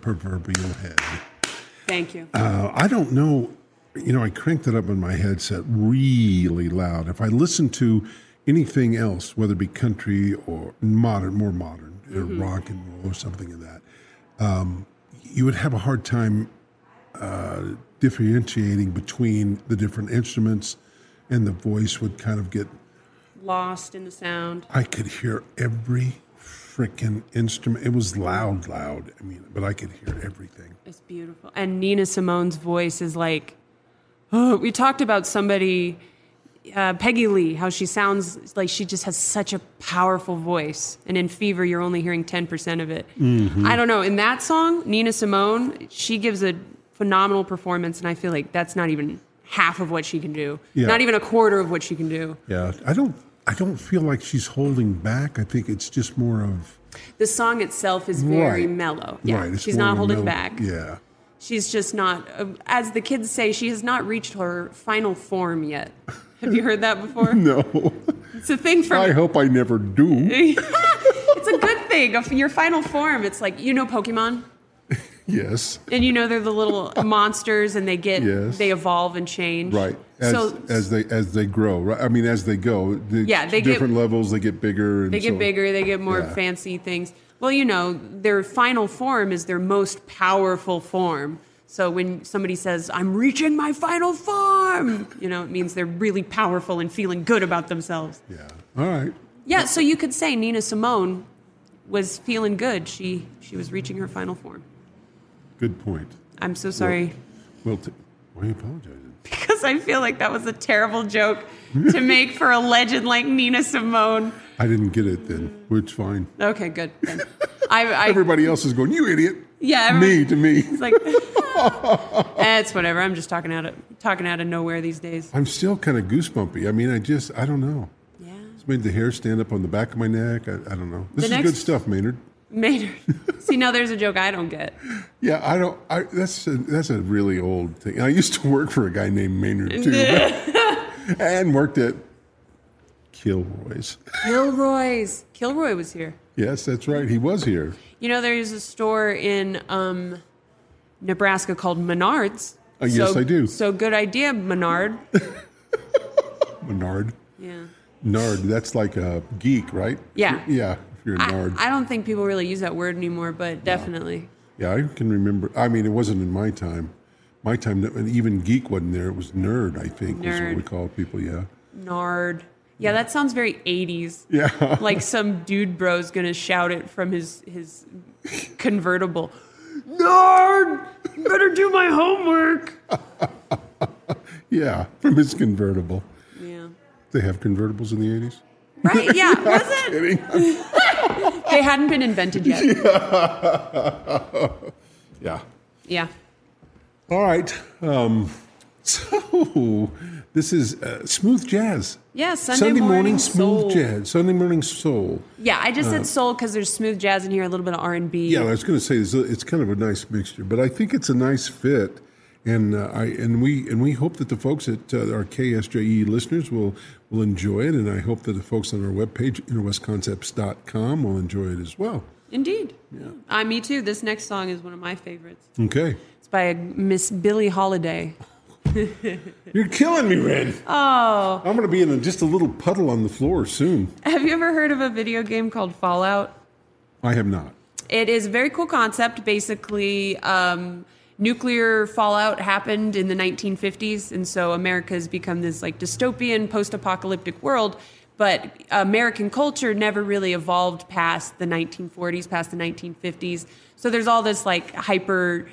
Speaker 3: proverbial head.
Speaker 4: Thank you.
Speaker 3: Uh, I don't know. You know, I cranked it up in my headset really loud. If I listen to anything else, whether it be country or modern, more modern, or
Speaker 4: Mhm.
Speaker 3: rock and roll or something of that, um, you would have a hard time uh, differentiating between the different instruments, and the voice would kind of get.
Speaker 4: Lost in the sound.
Speaker 3: I could hear every freaking instrument. It was loud, loud. I mean, but I could hear everything.
Speaker 4: It's beautiful. And Nina Simone's voice is like, oh, we talked about somebody, uh, Peggy Lee, how she sounds like she just has such a powerful voice. And in Fever, you're only hearing 10% of it.
Speaker 3: Mhm.
Speaker 4: I don't know. In that song, Nina Simone, she gives a phenomenal performance. And I feel like that's not even half of what she can do,
Speaker 3: Yeah.
Speaker 4: not even a quarter of what she can do.
Speaker 3: Yeah, I don't. I don't feel like she's holding back. I think it's just more of
Speaker 4: The song itself is very
Speaker 3: Right.
Speaker 4: mellow. Yeah,
Speaker 3: right.
Speaker 4: she's not holding
Speaker 3: mellow-
Speaker 4: back.
Speaker 3: Yeah,
Speaker 4: She's just not, uh, as the kids say, she has not reached her final form yet. Have you heard that before?
Speaker 3: no.
Speaker 4: It's a thing from.
Speaker 3: I hope I never do.
Speaker 4: it's a good thing. Your final form. It's like you know Pokemon,
Speaker 3: yes,
Speaker 4: and you know they're the little monsters, and they get
Speaker 3: Yes.
Speaker 4: they evolve and change.
Speaker 3: right. As,
Speaker 4: so
Speaker 3: as they as they grow, right? I mean, as they go, the
Speaker 4: Yeah, they get-
Speaker 3: different levels. They get bigger. And
Speaker 4: they get
Speaker 3: so-
Speaker 4: bigger. They get more
Speaker 3: Yeah.
Speaker 4: fancy things. Well, you know, their final form is their most powerful form. So when somebody says, "I'm reaching my final form," you know, it means they're really powerful and feeling good about themselves.
Speaker 3: Yeah. All right.
Speaker 4: Yeah, so you could say Nina Simone was feeling good. She she was reaching her final form.
Speaker 3: Good point.
Speaker 4: I'm so sorry
Speaker 3: Well, t- why are you apologizing?
Speaker 4: Because I feel like that was a terrible joke to make for a legend like Nina Simone.
Speaker 3: I didn't get it then, which fine.
Speaker 4: Okay, good. I, I
Speaker 3: Everybody else is going, you idiot.
Speaker 4: yeah,
Speaker 3: Me to me.
Speaker 4: It's like eh, it's whatever. I'm just talking out of talking out of nowhere these days.
Speaker 3: I'm still kind of goosebumpy. I mean, I just, I don't know.
Speaker 4: Yeah.
Speaker 3: It's made the hair stand up on the back of my neck. I, I don't know. This
Speaker 4: The
Speaker 3: is
Speaker 4: next-
Speaker 3: good stuff, Maynard.
Speaker 4: Maynard. See, now there's a joke I don't get.
Speaker 3: Yeah, I don't. I, that's a, that's a really old thing. I used to work for a guy named Maynard too, but- and worked at Kilroy's.
Speaker 4: Kilroy's. Kilroy was here.
Speaker 3: Yes, that's right. He was here.
Speaker 4: You know, there's a store in um, Nebraska called Menards.
Speaker 3: Uh, yes,
Speaker 4: So-
Speaker 3: I do.
Speaker 4: So good idea, Menard.
Speaker 3: Menard.
Speaker 4: Yeah.
Speaker 3: Nard. That's like a geek, right?
Speaker 4: Yeah.
Speaker 3: Yeah. You're a
Speaker 4: I,
Speaker 3: nard.
Speaker 4: I don't think people really use that word anymore, but definitely.
Speaker 3: yeah, I can remember. I mean, it wasn't in my time. My time, and even geek wasn't there. It was nerd. I think was what
Speaker 4: Nerd.
Speaker 3: we called people. Yeah.
Speaker 4: Nard. Yeah, that sounds very 80s.
Speaker 3: Yeah.
Speaker 4: Like some dude bro's gonna shout it from his his convertible. Nard! Better do my homework.
Speaker 3: Yeah, from his convertible.
Speaker 4: Yeah.
Speaker 3: They have convertibles in the eighties.
Speaker 4: Right? Yeah, was it?
Speaker 3: Kidding.
Speaker 4: They hadn't been invented yet.
Speaker 3: yeah.
Speaker 4: Yeah.
Speaker 3: All right. Um, so this is uh, smooth jazz.
Speaker 4: Yeah, Sunday morning
Speaker 3: smooth
Speaker 4: soul.
Speaker 3: jazz. Sunday morning soul.
Speaker 4: Yeah, I just
Speaker 3: Uh,
Speaker 4: said soul because there's smooth jazz in here, a little bit of R and B.
Speaker 3: Yeah, I was going to say it's, it's kind of a nice mixture, but I think it's a nice fit, and uh, I and we and we hope that the folks at uh, our KSJE listeners will will enjoy it, and I hope that the folks on our webpage interwestconcepts.com will enjoy it as well.
Speaker 4: Indeed. Yeah. Uh, me too. This next song is one of my favorites.
Speaker 3: Okay,
Speaker 4: It's by Miss Billie Holiday.
Speaker 3: you're killing me, Ren.
Speaker 4: Oh,
Speaker 3: I'm going to be in a, just a little puddle on the floor soon.
Speaker 4: have you ever heard of a video game called Fallout?
Speaker 3: I have not.
Speaker 4: It is a very cool concept. Basically, um, nuclear fallout happened in the 1950s, and so America has become this like dystopian, post-apocalyptic world. But American culture never really evolved past the 1940s, past the 1950s. So there's all this like hyper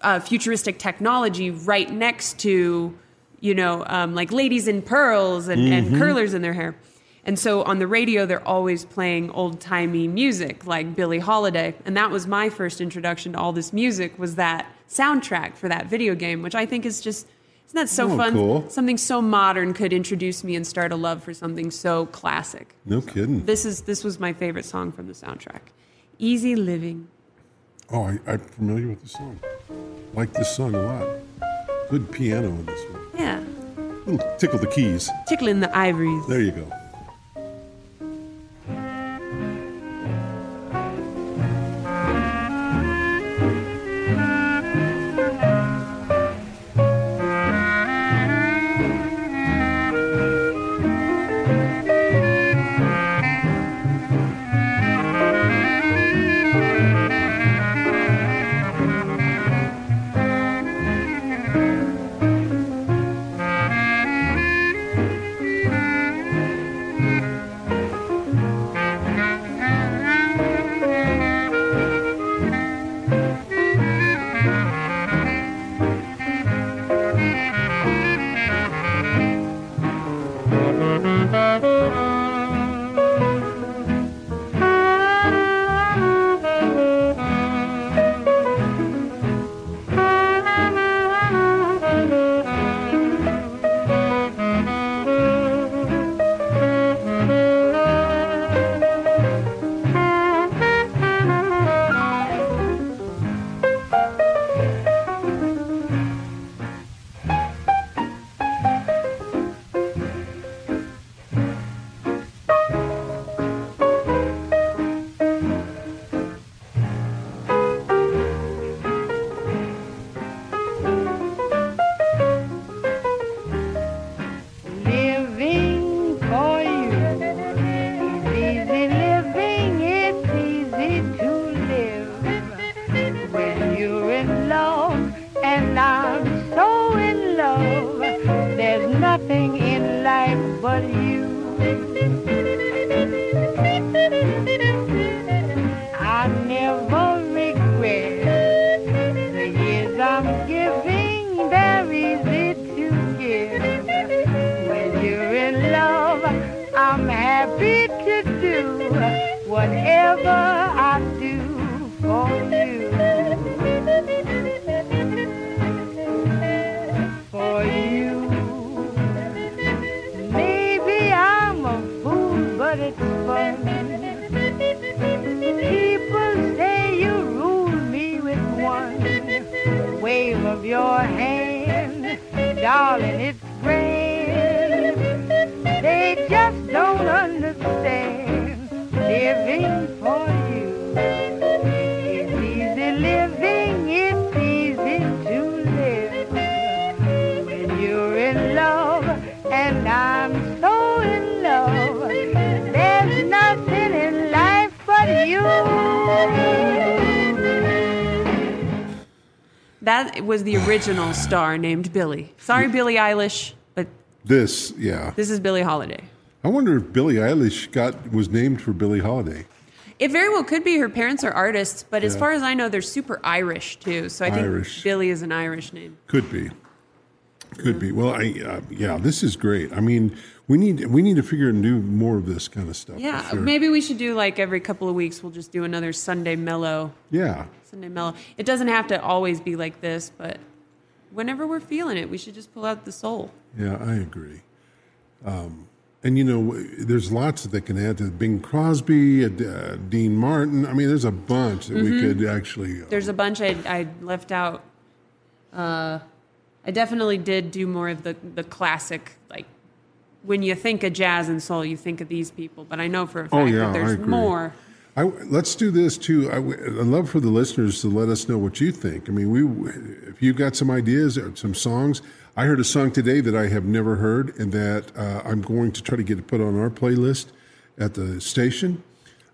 Speaker 4: uh, futuristic technology right next to, you know, um, like ladies in pearls and, and
Speaker 14: Mhm.
Speaker 4: curlers in their hair. And so on the radio, they're always playing old timey music like Billie Holiday. And that was my first introduction to all this music was that soundtrack for that video game, which I think is just, isn't that so
Speaker 3: Oh,
Speaker 4: fun?
Speaker 3: cool.
Speaker 4: Something so modern could introduce me and start a love for something so classic.
Speaker 3: No kidding.
Speaker 4: This is this was my favorite song from the soundtrack. Easy Living.
Speaker 3: Oh, I, I'm familiar with the song. Like this song a lot. Good piano in this one.
Speaker 4: Yeah.
Speaker 3: Little tickle the keys.
Speaker 4: Tickling the ivories.
Speaker 3: There you go.
Speaker 4: That was the original star named Billy. Sorry, Billie Eilish, but
Speaker 3: This, yeah.
Speaker 4: this is Billie Holiday.
Speaker 3: I wonder if Billie Eilish got was named for Billie Holiday.
Speaker 4: It very well could be. Her parents are artists, but as far as I know, they're super Irish too. So I think
Speaker 3: Irish.
Speaker 4: Billy is an Irish name.
Speaker 3: Could be. Could be. Well, I uh, yeah, this is great. I mean, we need we need to figure and do more of this kind of stuff.
Speaker 4: Yeah,
Speaker 3: sure.
Speaker 4: maybe we should do like every couple of weeks. We'll just do another Sunday mellow.
Speaker 3: Yeah.
Speaker 4: Sunday mellow. It doesn't have to always be like this, but whenever we're feeling it, we should just pull out the soul.
Speaker 3: Yeah, I agree. Um, and you know, there's lots that can add to Bing Crosby, uh, uh, Dean Martin. I mean, there's a bunch that we
Speaker 4: Mhm.
Speaker 3: could actually.
Speaker 4: There's a bunch I I left out. Uh, I definitely did do more of the the classic like. When you think of jazz and soul, you think of these people, but I know for a fact
Speaker 3: Oh yeah,
Speaker 4: that
Speaker 3: I
Speaker 4: there's
Speaker 3: agree.
Speaker 4: more.
Speaker 3: I, let's do this too. I, would love for the listeners to let us know what you think. I mean, we if you've got some ideas or some songs. I heard a song today that I have never heard, and that uh, I'm going to try to get it put on our playlist at the station,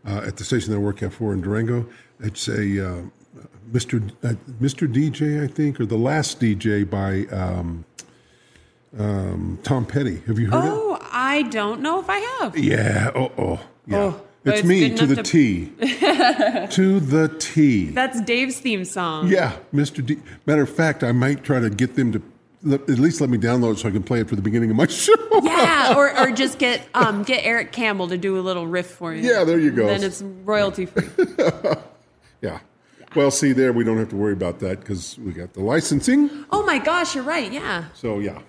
Speaker 3: uh, at the station that I work at for in Durango. It's a uh, Mr. Uh, Mr. DJ, I think, or the last DJ by um, um, Tom Petty. Have you heard it?
Speaker 4: Oh, I don't know if I have.
Speaker 3: Yeah. Oh, oh. Yeah.
Speaker 4: Oh,
Speaker 3: it's,
Speaker 4: it's
Speaker 3: me to the
Speaker 4: to-
Speaker 3: T. to the T.
Speaker 4: That's Dave's theme song.
Speaker 3: Yeah, Mr. D. Matter of fact, I might try to get them to at least let me download it so I can play it for the beginning of my show.
Speaker 4: Yeah, or, or just get um, get Eric Campbell to do a little riff for you.
Speaker 3: Yeah, there you go.
Speaker 4: Then it's royalty free.
Speaker 3: yeah. Well, see, there we don't have to worry about that because we got the licensing.
Speaker 4: oh my gosh, you're right. Yeah,
Speaker 3: So yeah,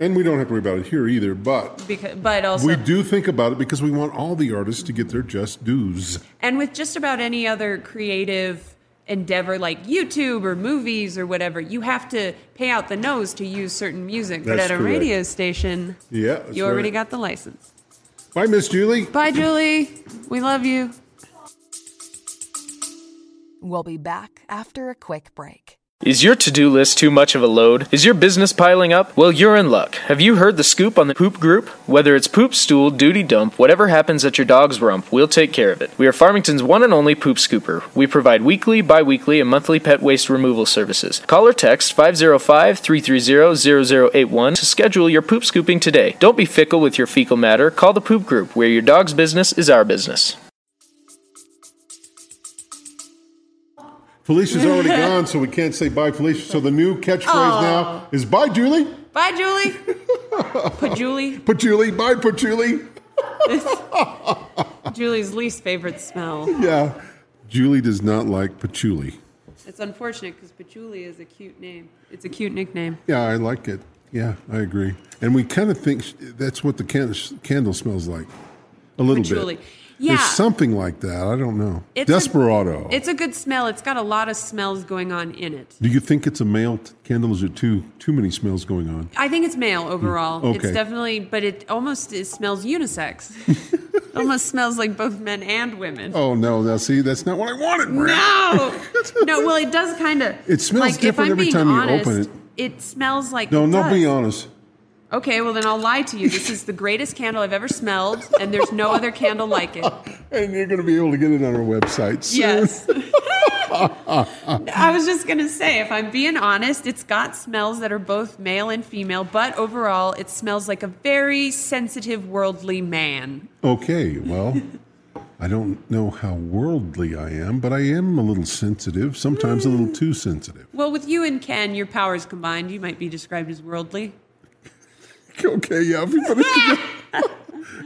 Speaker 3: and we don't have to worry about it here either. But
Speaker 4: because but also
Speaker 3: we do think about it because we want all the artists to get their just dues.
Speaker 4: and with just about any other creative endeavor like YouTube or movies or whatever, you have to pay out the nose to use certain music. but
Speaker 3: That's
Speaker 4: at a
Speaker 3: correct.
Speaker 4: radio station,
Speaker 3: Yeah,
Speaker 4: you already
Speaker 3: right.
Speaker 4: got the license.
Speaker 3: Bye, Miss Julie.
Speaker 4: Bye, Julie. We love you.
Speaker 9: We'll be back after a quick break.
Speaker 14: Is your to do list too much of a load? Is your business piling up? Well, you're in luck. Have you heard the scoop on the poop group? Whether it's poop, stool, duty dump, whatever happens at your dog's rump, we'll take care of it. We are Farmington's one and only poop scooper. We provide weekly, bi weekly, and monthly pet waste removal services. Call or text 505 330 0081 to schedule your poop scooping today. Don't be fickle with your fecal matter. Call the poop group, where your dog's business is our business.
Speaker 3: Felicia's already gone, so we can't say bye, Felicia. So the new catchphrase
Speaker 4: Aw.
Speaker 3: now is bye, Julie.
Speaker 4: Bye, Julie. Put Julie.
Speaker 3: Put Bye, Patchouli. Julie.
Speaker 4: Julie's least favorite smell.
Speaker 3: Yeah. Julie does not like patchouli.
Speaker 4: It's unfortunate because patchouli is a cute name. It's a cute nickname.
Speaker 3: Yeah, I like it. Yeah, I agree. And we kind of think sh- that's what the can- candle smells like. A little
Speaker 4: Patchouli.
Speaker 3: bit.
Speaker 4: Yeah.
Speaker 3: There's something like that. I don't know.
Speaker 4: It's a-
Speaker 3: Desperado.
Speaker 4: It's a good smell. It's got a lot of smells going on in it.
Speaker 3: Do you think it's a male t- candle? or Is there too too many smells going on?
Speaker 4: I think it's male overall.
Speaker 3: Mm,
Speaker 4: It's definitely, but it almost it smells unisex. almost smells like both men and women.
Speaker 3: Oh no! Now see, that's not what I wanted. Brad.
Speaker 4: No, no. Well, it does kind of.
Speaker 3: It smells
Speaker 4: like, if
Speaker 3: different every time you open it.
Speaker 4: It smells like.
Speaker 3: No,
Speaker 4: it
Speaker 3: no,
Speaker 4: does.
Speaker 3: be honest.
Speaker 4: Okay, well then I'll lie to you. This is the greatest candle I've ever smelled, and there's no other candle like it.
Speaker 3: And you're going to be able to get it on our website soon.
Speaker 4: Yes. I was just going to say, if I'm being honest, it's got smells that are both male and female, but overall, it smells like a very sensitive, worldly man.
Speaker 3: Okay, well, I don't know how worldly I am, but I am a little sensitive, sometimes a little hmm. too sensitive.
Speaker 4: Well, with you and Ken, your powers combined, you might be described as worldly.
Speaker 3: Okay, yeah, if we put it together.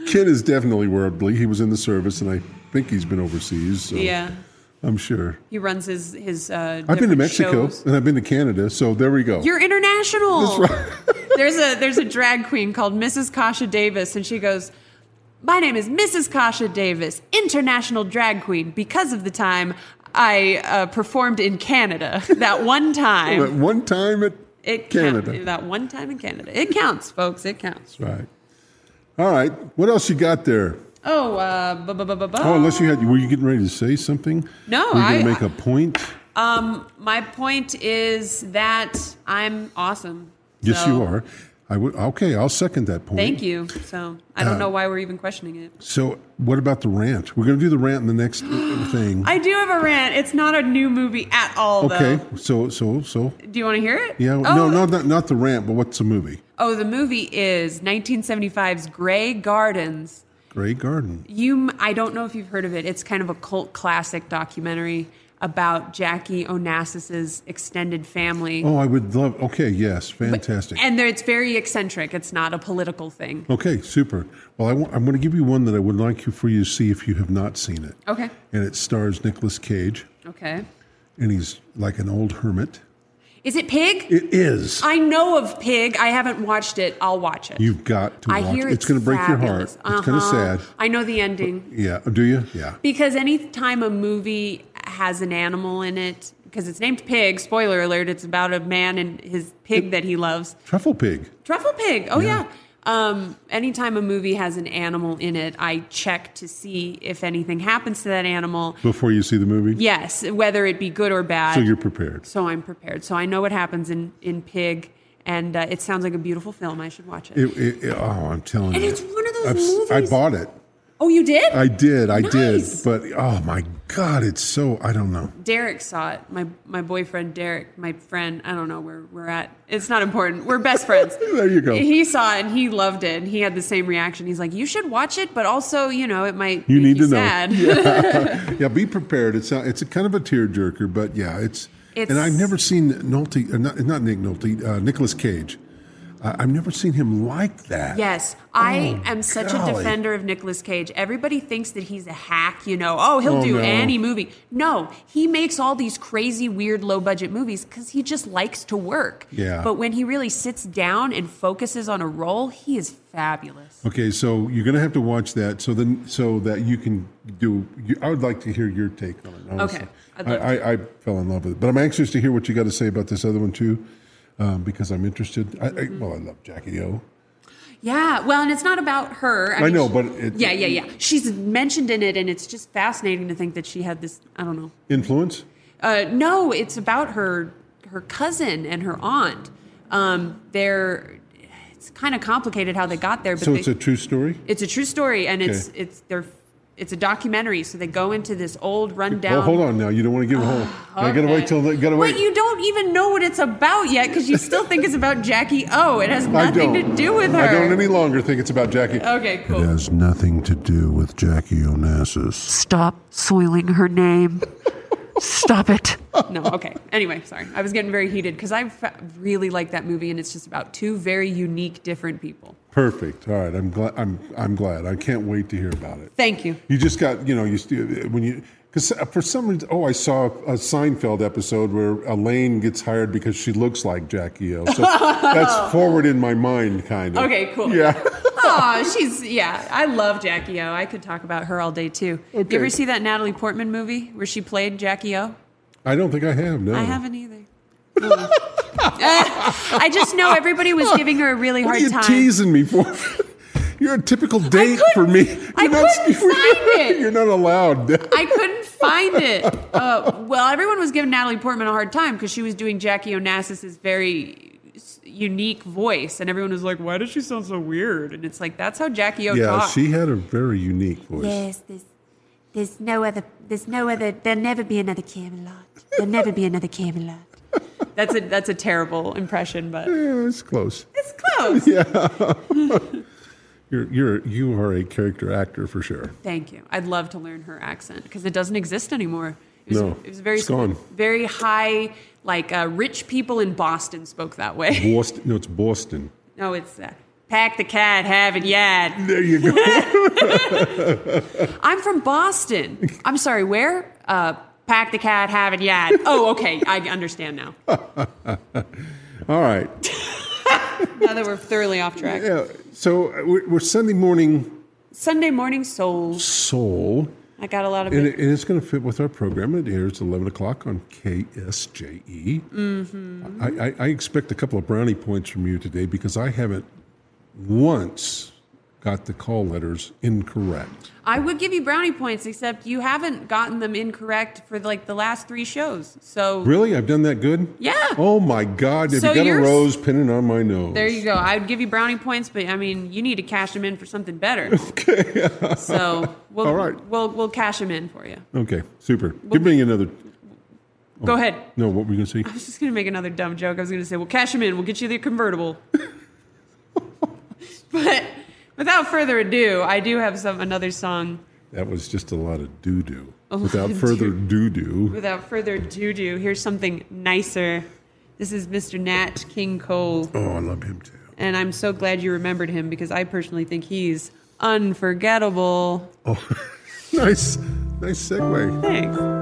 Speaker 3: Ken is definitely worldly. He was in the service, and I think he's been overseas. So
Speaker 4: Yeah.
Speaker 3: I'm sure.
Speaker 4: He runs his his. Uh,
Speaker 3: I've been to Mexico
Speaker 4: shows.
Speaker 3: and I've been to Canada, so there we go.
Speaker 4: You're international.
Speaker 3: That's right.
Speaker 4: there's a there's a drag queen called Mrs. Kasha Davis, and she goes, "My name is Mrs. Kasha Davis, international drag queen, because of the time I uh, performed in Canada. That one time,
Speaker 3: At one time at
Speaker 4: it
Speaker 3: Canada.
Speaker 4: Count, that one time in Canada, it counts, folks. It counts.
Speaker 3: That's right. All right. What else you got there?
Speaker 4: Oh, uh, bu- bu- bu-
Speaker 3: Oh, unless you had, were you getting ready to say something?
Speaker 4: No,
Speaker 3: Were you
Speaker 4: I-
Speaker 3: to make a point?
Speaker 4: Um, my point is that I'm awesome.
Speaker 3: Yes,
Speaker 4: So,
Speaker 3: you are. I would. Okay, I'll second that point.
Speaker 4: Thank you. So I don't
Speaker 3: Uh,
Speaker 4: know why we're even questioning it.
Speaker 3: So, what about the rant? We're going to do the rant in the next thing.
Speaker 4: I do have a rant. It's not a new movie at all,
Speaker 3: okay.
Speaker 4: though.
Speaker 3: So, so, so.
Speaker 4: Do you want to hear it?
Speaker 3: Yeah.
Speaker 4: Oh,
Speaker 3: No, no, not not the rant, but what's the movie?
Speaker 4: Oh, the movie is 1975's Grey Gardens.
Speaker 3: Grey Garden.
Speaker 4: You, I don't know if you've heard of it. It's kind of a cult classic documentary about Jackie Onassis's extended family.
Speaker 3: Oh, I would love. Okay, yes, fantastic.
Speaker 4: And it's very eccentric. It's not a political thing.
Speaker 3: Okay, super. Well, I want, I'm going to give you one that I would like you for you to see if you have not seen it.
Speaker 4: Okay.
Speaker 3: And it stars Nicolas Cage,
Speaker 4: Okay.
Speaker 3: and he's like an old hermit.
Speaker 4: Is it Pig?
Speaker 3: It is.
Speaker 4: I know of Pig. I haven't watched it. I'll watch it.
Speaker 3: You've got to
Speaker 4: I
Speaker 3: watch
Speaker 4: hear
Speaker 3: it.
Speaker 4: it's,
Speaker 3: It's going to break your heart.
Speaker 4: fabulous.
Speaker 3: It's kind of
Speaker 4: Uh-huh.
Speaker 3: sad.
Speaker 4: I know the ending.
Speaker 3: Yeah. Do you? Yeah.
Speaker 4: Because anytime a movie has an animal in it, because it's named Pig, spoiler alert, it's about a man and his pig that he loves.
Speaker 3: Truffle pig.
Speaker 4: Truffle Pig. Oh,
Speaker 3: Yeah.
Speaker 4: yeah. Um, anytime a movie has an animal in it, I check to see if anything happens to that animal.
Speaker 3: Before you see the movie.
Speaker 4: Yes, whether it be good or bad.
Speaker 3: So you're prepared.
Speaker 4: So I'm prepared. So I know what happens in, in Pig, and uh, it sounds like a beautiful film. I should watch it.
Speaker 3: It, it, it- oh, I'm telling
Speaker 4: And
Speaker 3: you.
Speaker 4: it's one of those movies.
Speaker 3: I've s- I
Speaker 4: movies-
Speaker 3: bought it.
Speaker 4: oh, you did?
Speaker 3: I did. I
Speaker 4: Nice.
Speaker 3: did. But oh my God, it's so. I don't know.
Speaker 4: Derek saw it. My my boyfriend Derek, my friend. I don't know where we're at. It's not important. We're best friends.
Speaker 3: There you go.
Speaker 4: He saw it and he loved it. And he had the same reaction. He's like, "You should watch it, but also, you know, it might
Speaker 3: You need to know. Yeah. yeah, be prepared. It's a, it's a kind of a tearjerker, but yeah, it's.
Speaker 4: It's-
Speaker 3: and I've never seen Nolte, uh, not, not Nick Nolte, uh, Nicolas Cage. I've never seen him like that.
Speaker 4: Yes, I
Speaker 3: Oh,
Speaker 4: am such
Speaker 3: golly.
Speaker 4: a defender of Nicolas Cage. Everybody thinks that he's a hack, you know. Oh, he'll
Speaker 3: Oh,
Speaker 4: do
Speaker 3: no.
Speaker 4: any movie. No, he makes all these crazy, weird, low budget movies because he just likes to work.
Speaker 3: Yeah.
Speaker 4: But when he really sits down and focuses on a role, he is fabulous.
Speaker 3: Okay, so you're going to have to watch that, so then so that you can do. You, I would like to hear your take on it. honestly.
Speaker 4: Okay,
Speaker 3: I, I, I fell in love with it, but I'm anxious to hear what you got to say about this other one too, um, because I'm interested. I, I, well, I love Jackie O.
Speaker 4: Yeah, well, and it's not about her.
Speaker 3: I know, but it-
Speaker 4: yeah, yeah, yeah. She's mentioned in it, and it's just fascinating to think that she had this. I don't know.
Speaker 3: Influence.
Speaker 4: Uh, no, it's about her her cousin and her aunt. Um, they're it's kind of complicated how they got there, but
Speaker 3: So
Speaker 4: they,
Speaker 3: it's a true story.
Speaker 4: it's a true story, and it's it's they're it's a documentary. So they go into this old rundown.
Speaker 3: Well, hold on now. You don't want to give a whole. I gotta wait till. the- Gotta wait.
Speaker 4: But you don't even know what it's about yet because you still think it's about Jackie O. It has nothing to do with her.
Speaker 3: I don't any longer think it's about Jackie.
Speaker 4: Okay, cool.
Speaker 3: It has nothing to do with Jackie Onassis.
Speaker 1: Stop soiling her name. Stop it.
Speaker 4: no, okay. Anyway, sorry. I was getting very heated because I really like that movie, and it's just about two very unique, different people.
Speaker 3: Perfect. All right. I'm glad. I'm. I'm glad. I can't wait to hear about it.
Speaker 4: Thank you.
Speaker 3: You just got. You know. You when you. Because uh, for some reason, oh, I saw a Seinfeld episode where Elaine gets hired because she looks like Jackie O. So that's forward in my mind, kind of.
Speaker 4: Okay, cool.
Speaker 3: Yeah.
Speaker 4: oh, she's yeah. I love Jackie O. I could talk about her all day too.
Speaker 3: Okay.
Speaker 4: You ever see that Natalie Portman movie where she played Jackie O?
Speaker 3: I don't think I have. No.
Speaker 4: I haven't either. Uh, I just know everybody was giving her a really
Speaker 3: What
Speaker 4: hard
Speaker 3: are you
Speaker 4: time.
Speaker 3: teasing me for? You're a typical date for me.
Speaker 4: I
Speaker 3: You're not,
Speaker 4: couldn't find it.
Speaker 3: You're not allowed.
Speaker 4: I couldn't find it. Uh, well, everyone was giving Natalie Portman a hard time because she was doing Jackie Onassis's very unique voice, and everyone was like, "Why does she sound so weird?" And it's like that's how Jackie O
Speaker 3: yeah,
Speaker 4: talks.
Speaker 3: she had a very unique voice.
Speaker 15: Yes, there's, there's no other, there's no other, there'll never be another Camelot. There'll never be another Camelot.
Speaker 4: That's a that's a terrible impression, but
Speaker 3: Yeah, it's close.
Speaker 4: it's close.
Speaker 3: Yeah. you're you're you are a character actor for sure.
Speaker 4: Thank you. I'd love to learn her accent because it doesn't exist anymore. It was,
Speaker 3: No,
Speaker 4: it was very
Speaker 3: it's gone.
Speaker 4: very high. Like uh, rich people in Boston spoke that way.
Speaker 3: Boston. No, it's Boston.
Speaker 4: No, it's uh, Pack the cat, have it, yad.
Speaker 3: There you go.
Speaker 4: I'm from Boston. I'm sorry, where? Uh, pack the cat, have it, yet. Oh, okay. I understand now.
Speaker 3: All right.
Speaker 4: Now that we're thoroughly off track.
Speaker 3: Yeah. So uh, we're, we're Sunday morning
Speaker 4: Sunday morning soul.
Speaker 3: soul.
Speaker 4: I got a lot of
Speaker 3: And,
Speaker 4: it.
Speaker 3: it, and it's going to fit with our program. It airs 11 o'clock on KSJE.
Speaker 4: Mm-hmm.
Speaker 3: I, I, I expect a couple of brownie points from you today because I haven't once got the call letters incorrect.
Speaker 4: I would give you brownie points, except you haven't gotten them incorrect for like the last three shows. So
Speaker 3: Really? I've done that good?
Speaker 4: Yeah.
Speaker 3: Oh my God. Have
Speaker 4: So
Speaker 3: you got a rose pinning on my nose?
Speaker 4: there you go. I would give you brownie points, but I mean, you need to cash them in for something better. Okay. so we'll
Speaker 3: All right.
Speaker 4: we'll we'll cash them in for you.
Speaker 3: Okay, super. Give me another.
Speaker 4: Go oh, ahead.
Speaker 3: No, what were you going to say?
Speaker 4: I was just gonna make another dumb joke. I was gonna say, "Well, cash them in. We'll get you the convertible." but without further ado, I do have some another song.
Speaker 3: That was just a lot of doo doo. Without further doo doo.
Speaker 4: Without further ado, here's something nicer. This is Mr. Nat King Cole,
Speaker 3: Oh, I love him too.
Speaker 4: and I'm so glad you remembered him because I personally think he's unforgettable.
Speaker 3: Oh, nice, nice segue.
Speaker 4: Thanks.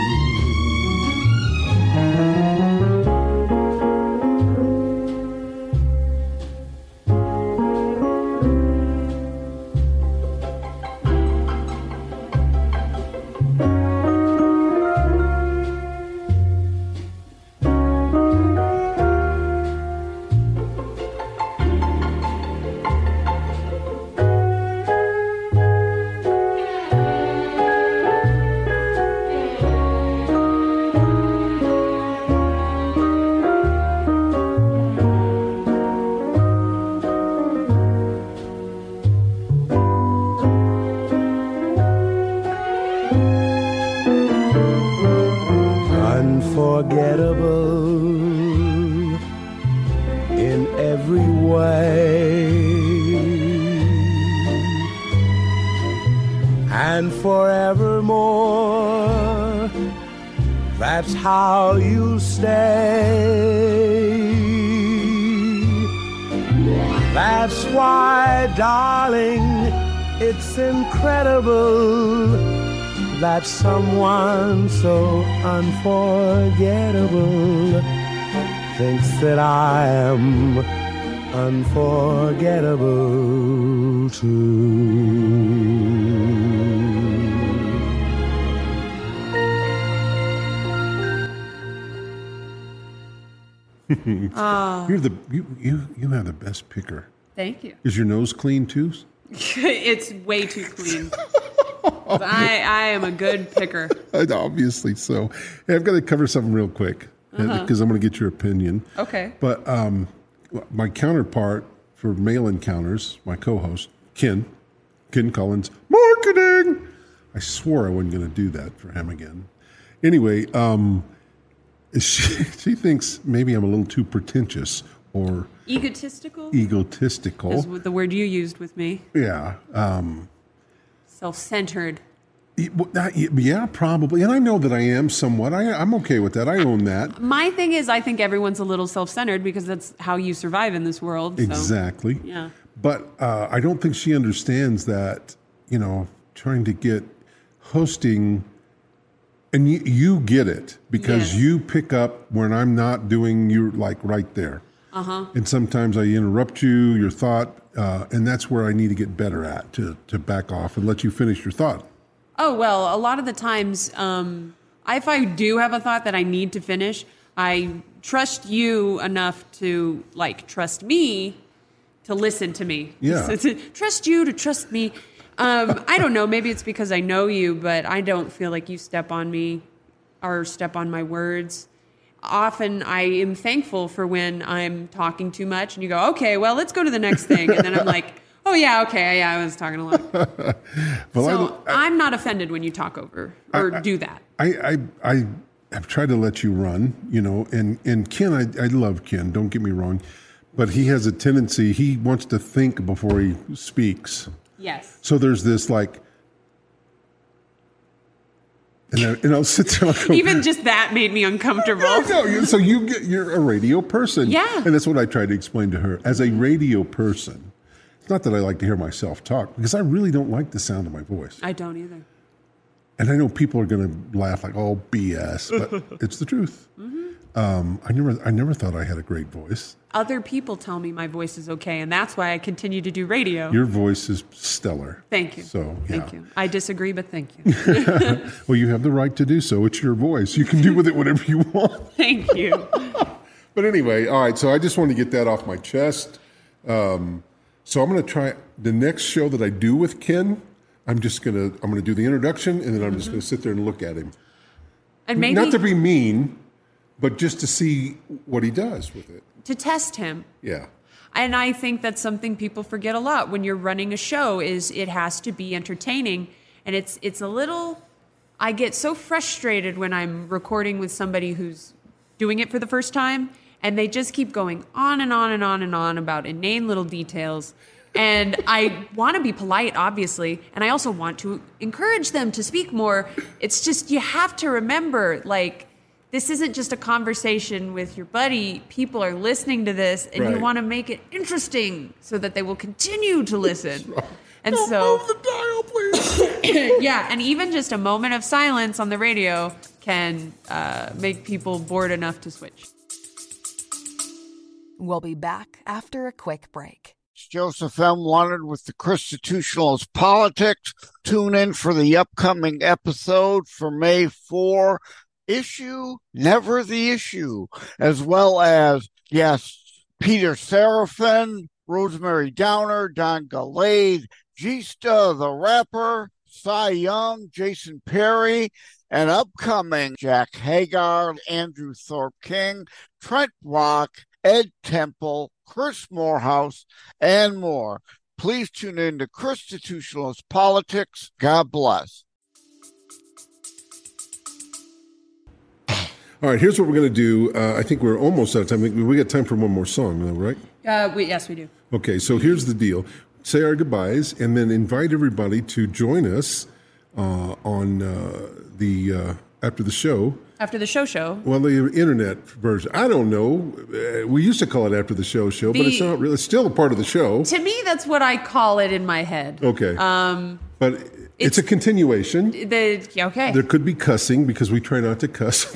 Speaker 4: Ah.
Speaker 3: You're the you, you you have the best picker.
Speaker 4: Thank you.
Speaker 3: Is your nose clean too?
Speaker 4: it's way too clean. I, I am a good picker.
Speaker 3: Obviously so. Hey, I've got to cover something real quick because
Speaker 4: Uh-huh.
Speaker 3: I'm going to get your opinion.
Speaker 4: Okay.
Speaker 3: But um, my counterpart for Male Encounters, my co-host Ken, Ken Collins, marketing. I swore I wasn't going to do that for him again. Anyway, um, she she thinks maybe I'm a little too pretentious or
Speaker 4: Egotistical
Speaker 3: egotistical.
Speaker 4: is the word you used with me.
Speaker 3: Yeah. Um,
Speaker 4: Self-centered.
Speaker 3: y- well, that- y- yeah, probably. And I know that I am somewhat. I, I'm okay with that. I own that.
Speaker 4: My thing is, I think everyone's a little self-centered because that's how you survive in this world. so-
Speaker 3: Exactly.
Speaker 4: Yeah.
Speaker 3: But uh, I don't think she understands that, you know, trying to get hosting, and you, you get it because
Speaker 4: Yes.
Speaker 3: you pick up when I'm not doing you like right there.
Speaker 4: Uh huh.
Speaker 3: And sometimes I interrupt you, your thought, uh, and that's where I need to get better at to, to back off and let you finish your thought.
Speaker 4: Oh well, a lot of the times, um, if I do have a thought that I need to finish, I trust you enough to like trust me to listen to me.
Speaker 3: Yeah.
Speaker 4: Trust you to trust me. Um, I don't know. Maybe it's because I know you, but I don't feel like you step on me or step on my words. Often I am thankful for when I'm talking too much and you go, okay, well, let's go to the next thing. And then I'm like, oh, yeah, okay, yeah, I was talking a lot.
Speaker 3: Well,
Speaker 4: so I, am not offended when you talk over or do that.
Speaker 3: I, I, I have tried to let you run, you know, and, and Ken, I, I love Ken, don't get me wrong, but he has a tendency, he wants to think before he speaks.
Speaker 4: Yes.
Speaker 3: So there's this like, and, I, and I'll sit there I'll go,
Speaker 4: Even just that made me uncomfortable.
Speaker 3: no, you- so you get, you're a radio person.
Speaker 4: Yeah.
Speaker 3: And that's what I tried to explain to her. As a radio person, it's not that I like to hear myself talk because I really don't like the sound of my voice.
Speaker 4: I don't either.
Speaker 3: And I know people are going to laugh like, "Oh, BS," but it's the truth. Mm-hmm. Um, I never, I never thought I had a great voice.
Speaker 4: Other people tell me my voice is okay, and that's why I continue to do radio.
Speaker 3: Your voice is stellar.
Speaker 4: Thank you.
Speaker 3: So, yeah.
Speaker 4: Thank you. I disagree, but thank you.
Speaker 3: well, you have the right to do so. It's your voice. You can do with it whatever you want.
Speaker 4: thank you.
Speaker 3: But anyway, all right. So I just wanted to get that off my chest. Um, so I'm going to try the next show that I do with Ken. I'm just going to I'm going to do the introduction, and then I'm just going to sit there and look at him.
Speaker 4: And maybe
Speaker 3: Not to be mean, but just to see what he does with it.
Speaker 4: to test him.
Speaker 3: Yeah.
Speaker 4: And I think that's something people forget a lot when you're running a show is it has to be entertaining and it's it's a little I get so frustrated when I'm recording with somebody who's doing it for the first time and they just keep going on and on and on and on about inane little details and I want to be polite obviously and I also want to encourage them to speak more it's just you have to remember like this isn't just a conversation with your buddy. People are listening to this, and you want to make it interesting so that they will continue to listen. And so,
Speaker 3: Move the dial, please.
Speaker 4: yeah, and even just a moment of silence on the radio can uh, make people bored enough to switch.
Speaker 9: We'll be back after a quick break.
Speaker 16: Joseph M. Leonard with the Constitutionalist Politics. Tune in for the upcoming episode for May 4. Issue, never the issue, as well as, yes, Peter Seraphin, Rosemary Downer, Don Galade, Gista the rapper, Cy Young, Jason Perry, and upcoming Jack Hagar, Andrew Thorpe King, Trent Rock, Ed Temple, Chris Morehouse, and more. Please tune in to Constitutionalist Politics. God bless.
Speaker 3: All right, here's what we're going to do. Uh, I think we're almost out of time. We we got time for one more song, though, right?
Speaker 4: Uh, we, yes, we do.
Speaker 3: Okay, so here's the deal. Say our goodbyes and then invite everybody to join us uh, on uh, the uh, after the show.
Speaker 4: After the show show,
Speaker 3: Well, the internet version. I don't know. Uh, we used to call it after the show show, but it's not really. It's still a part of the show.
Speaker 4: to me, that's what I call it in my head.
Speaker 3: Okay,
Speaker 4: Um,
Speaker 3: but it's, a continuation.
Speaker 4: the okay.
Speaker 3: There could be cussing because we try not to cuss.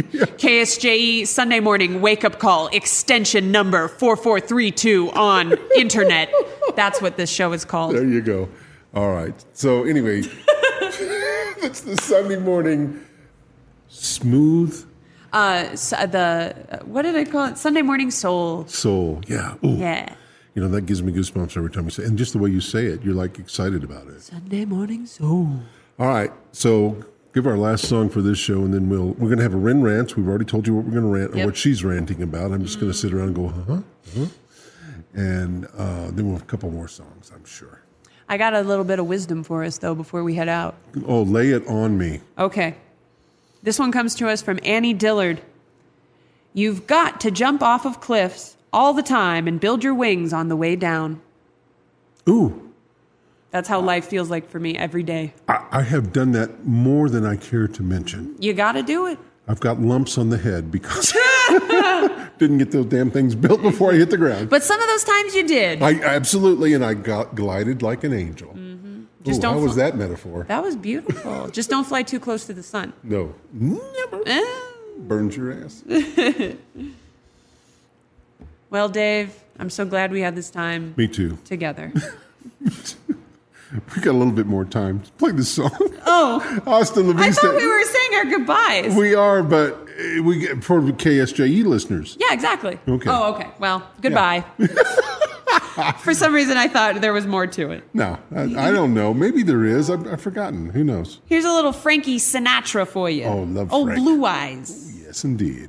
Speaker 4: KSJE E Sunday morning wake up call extension number 4432 on internet. That's what this show is called.
Speaker 3: There you go. All right. So anyway, it's the Sunday morning smooth
Speaker 4: Uh, s- the what did I call it? Sunday morning soul.
Speaker 3: soul. Yeah. Ooh.
Speaker 4: Yeah.
Speaker 3: You know that gives me goosebumps every time you say, it. and just the way you say it, you're like excited about it.
Speaker 4: Sunday morning soul.
Speaker 3: All right. So give our last song for this show, and then we'll we're gonna have a Ren rant. We've already told you what we're gonna rant or what she's ranting about. I'm just gonna sit around and go, huh, huh, and uh, then we'll have a couple more songs. I'm sure.
Speaker 4: I got a little bit of wisdom for us though before we head out.
Speaker 3: Oh, lay it on me.
Speaker 4: Okay. This one comes to us from Annie Dillard. You've got to jump off of cliffs all the time and build your wings on the way down.
Speaker 3: Ooh,
Speaker 4: That's how life feels like for me every day.
Speaker 3: I, I have done that more than I care to mention.
Speaker 4: You got to do it.
Speaker 3: I've got lumps on the head because didn't get those damn things built before I hit the ground.
Speaker 4: But some of those times you did.
Speaker 3: I absolutely, and I got glided like an angel.
Speaker 4: Just
Speaker 3: Ooh,
Speaker 4: don't
Speaker 3: how was that metaphor?
Speaker 4: That was beautiful. Just don't fly too close to the sun.
Speaker 3: No, never
Speaker 4: Eh.
Speaker 3: burns your ass.
Speaker 4: well, Dave, I'm so glad we had this time
Speaker 3: Me too.
Speaker 4: together.
Speaker 3: We got a little bit more time. To play this song.
Speaker 4: Oh,
Speaker 3: Austin la
Speaker 4: I thought we were saying our goodbyes.
Speaker 3: We are, but uh, we get for KSJE listeners.
Speaker 4: yeah, exactly.
Speaker 3: Okay.
Speaker 4: Oh, okay. Well, goodbye. For some reason, I thought there was more to it.
Speaker 3: No, I, I don't know. Maybe there is. I've, I've forgotten. Who knows?
Speaker 4: Here's a little Frankie Sinatra for you.
Speaker 3: Oh, love
Speaker 4: Oh,
Speaker 3: Frank.
Speaker 4: blue eyes.
Speaker 3: Yes, indeed.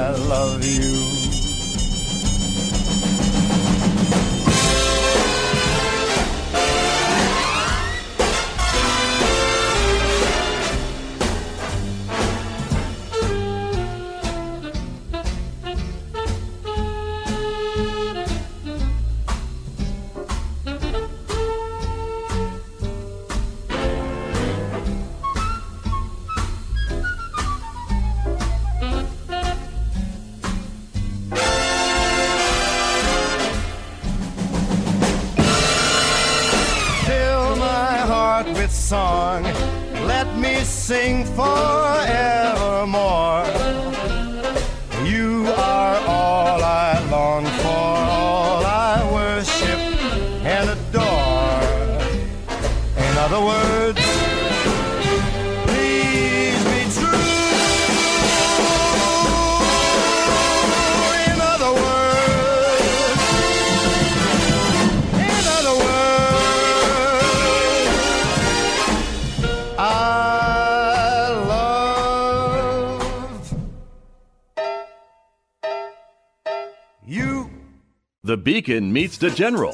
Speaker 2: The Beacon meets the General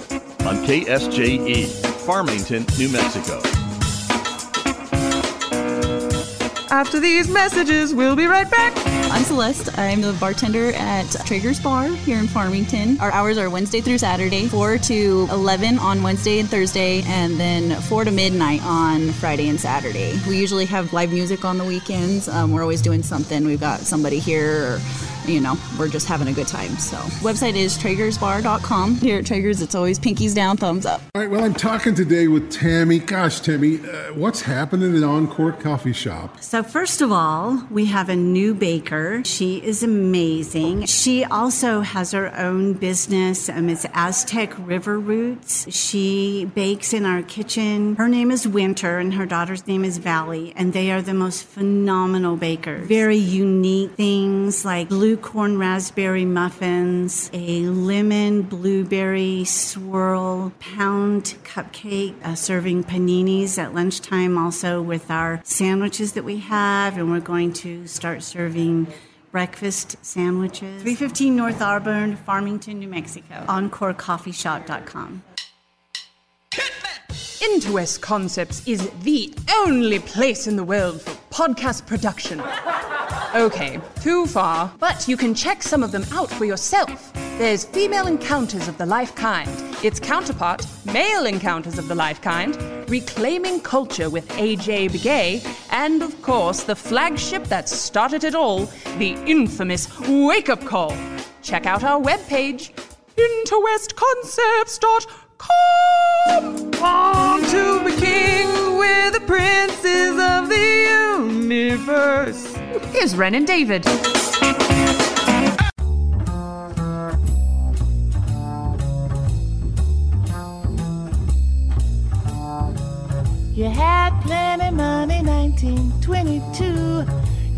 Speaker 2: on KSJE, Farmington, New Mexico.
Speaker 1: After these messages, we'll be right back.
Speaker 17: I'm Celeste. I'm the bartender at Traeger's Bar here in Farmington. Our hours are Wednesday through Saturday, 4 to 11 on Wednesday and Thursday, and then 4 to midnight on Friday and Saturday. We usually have live music on the weekends. Um, we're always doing something. We've got somebody here, or, you know, we're just having a good time. So, website is traegersbar.com. Here at Traeger's, it's always pinkies down, thumbs up.
Speaker 3: All right, well, I'm talking today with Tammy. Gosh, Tammy, uh, what's happening at Encore Coffee Shop?
Speaker 18: So, first of all, we have a new baker. She is amazing. She also has her own business. Um, it's Aztec River Roots. She bakes in our kitchen. Her name is Winter, and her daughter's name is Valley, and they are the most phenomenal bakers. Very unique things like blue corn raspberry muffins, a lemon blueberry swirl pound cupcake, uh, serving paninis at lunchtime, also with our sandwiches that we have, and we're going to start serving breakfast sandwiches. 315 North Auburn, Farmington, New Mexico. EncoreCoffeeShop.com.
Speaker 1: Interwest Concepts is the only place in the world for podcast production. Okay, too far, but you can check some of them out for yourself. There's Female Encounters of the Life Kind, its counterpart, Male Encounters of the Life Kind, Reclaiming Culture with AJ Begay, and of course, the flagship that started it all, the infamous Wake Up Call. Check out our webpage, interwestconcepts.com. On to the king, we're the princes of the universe. Here's Ren and David.
Speaker 19: You had plenty money, 1922.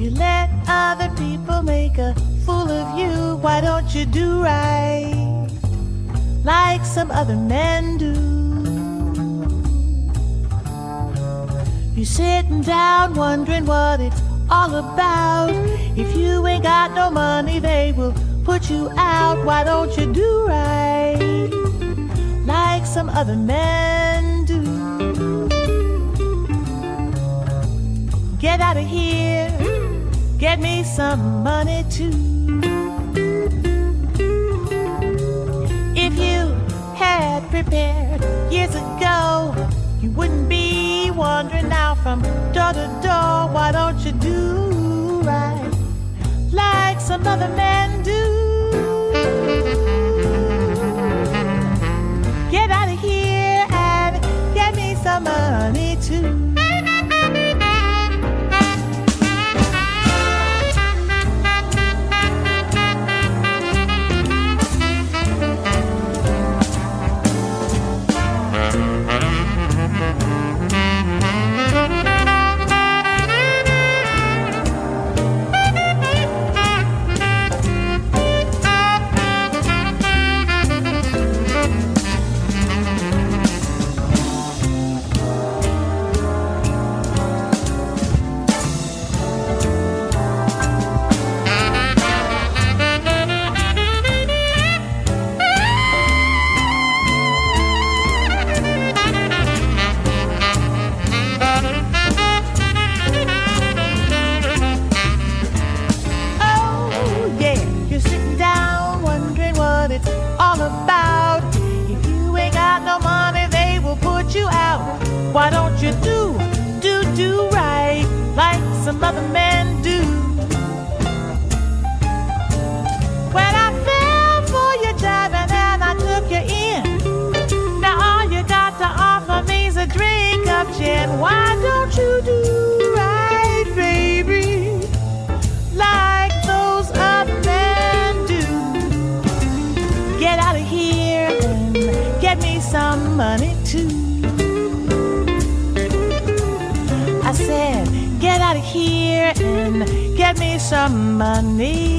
Speaker 19: You let other people make a fool of you. Why don't you do right like some other men do? You're sitting down wondering what it's all about. If you ain't got no money, they will put you out. Why don't you do right like some other men do? Get out of here, get me some money too. Had prepared years ago, you wouldn't be wandering now from door to door. Why don't you do right like some other men do? Get out of here and get me some money some
Speaker 3: on my.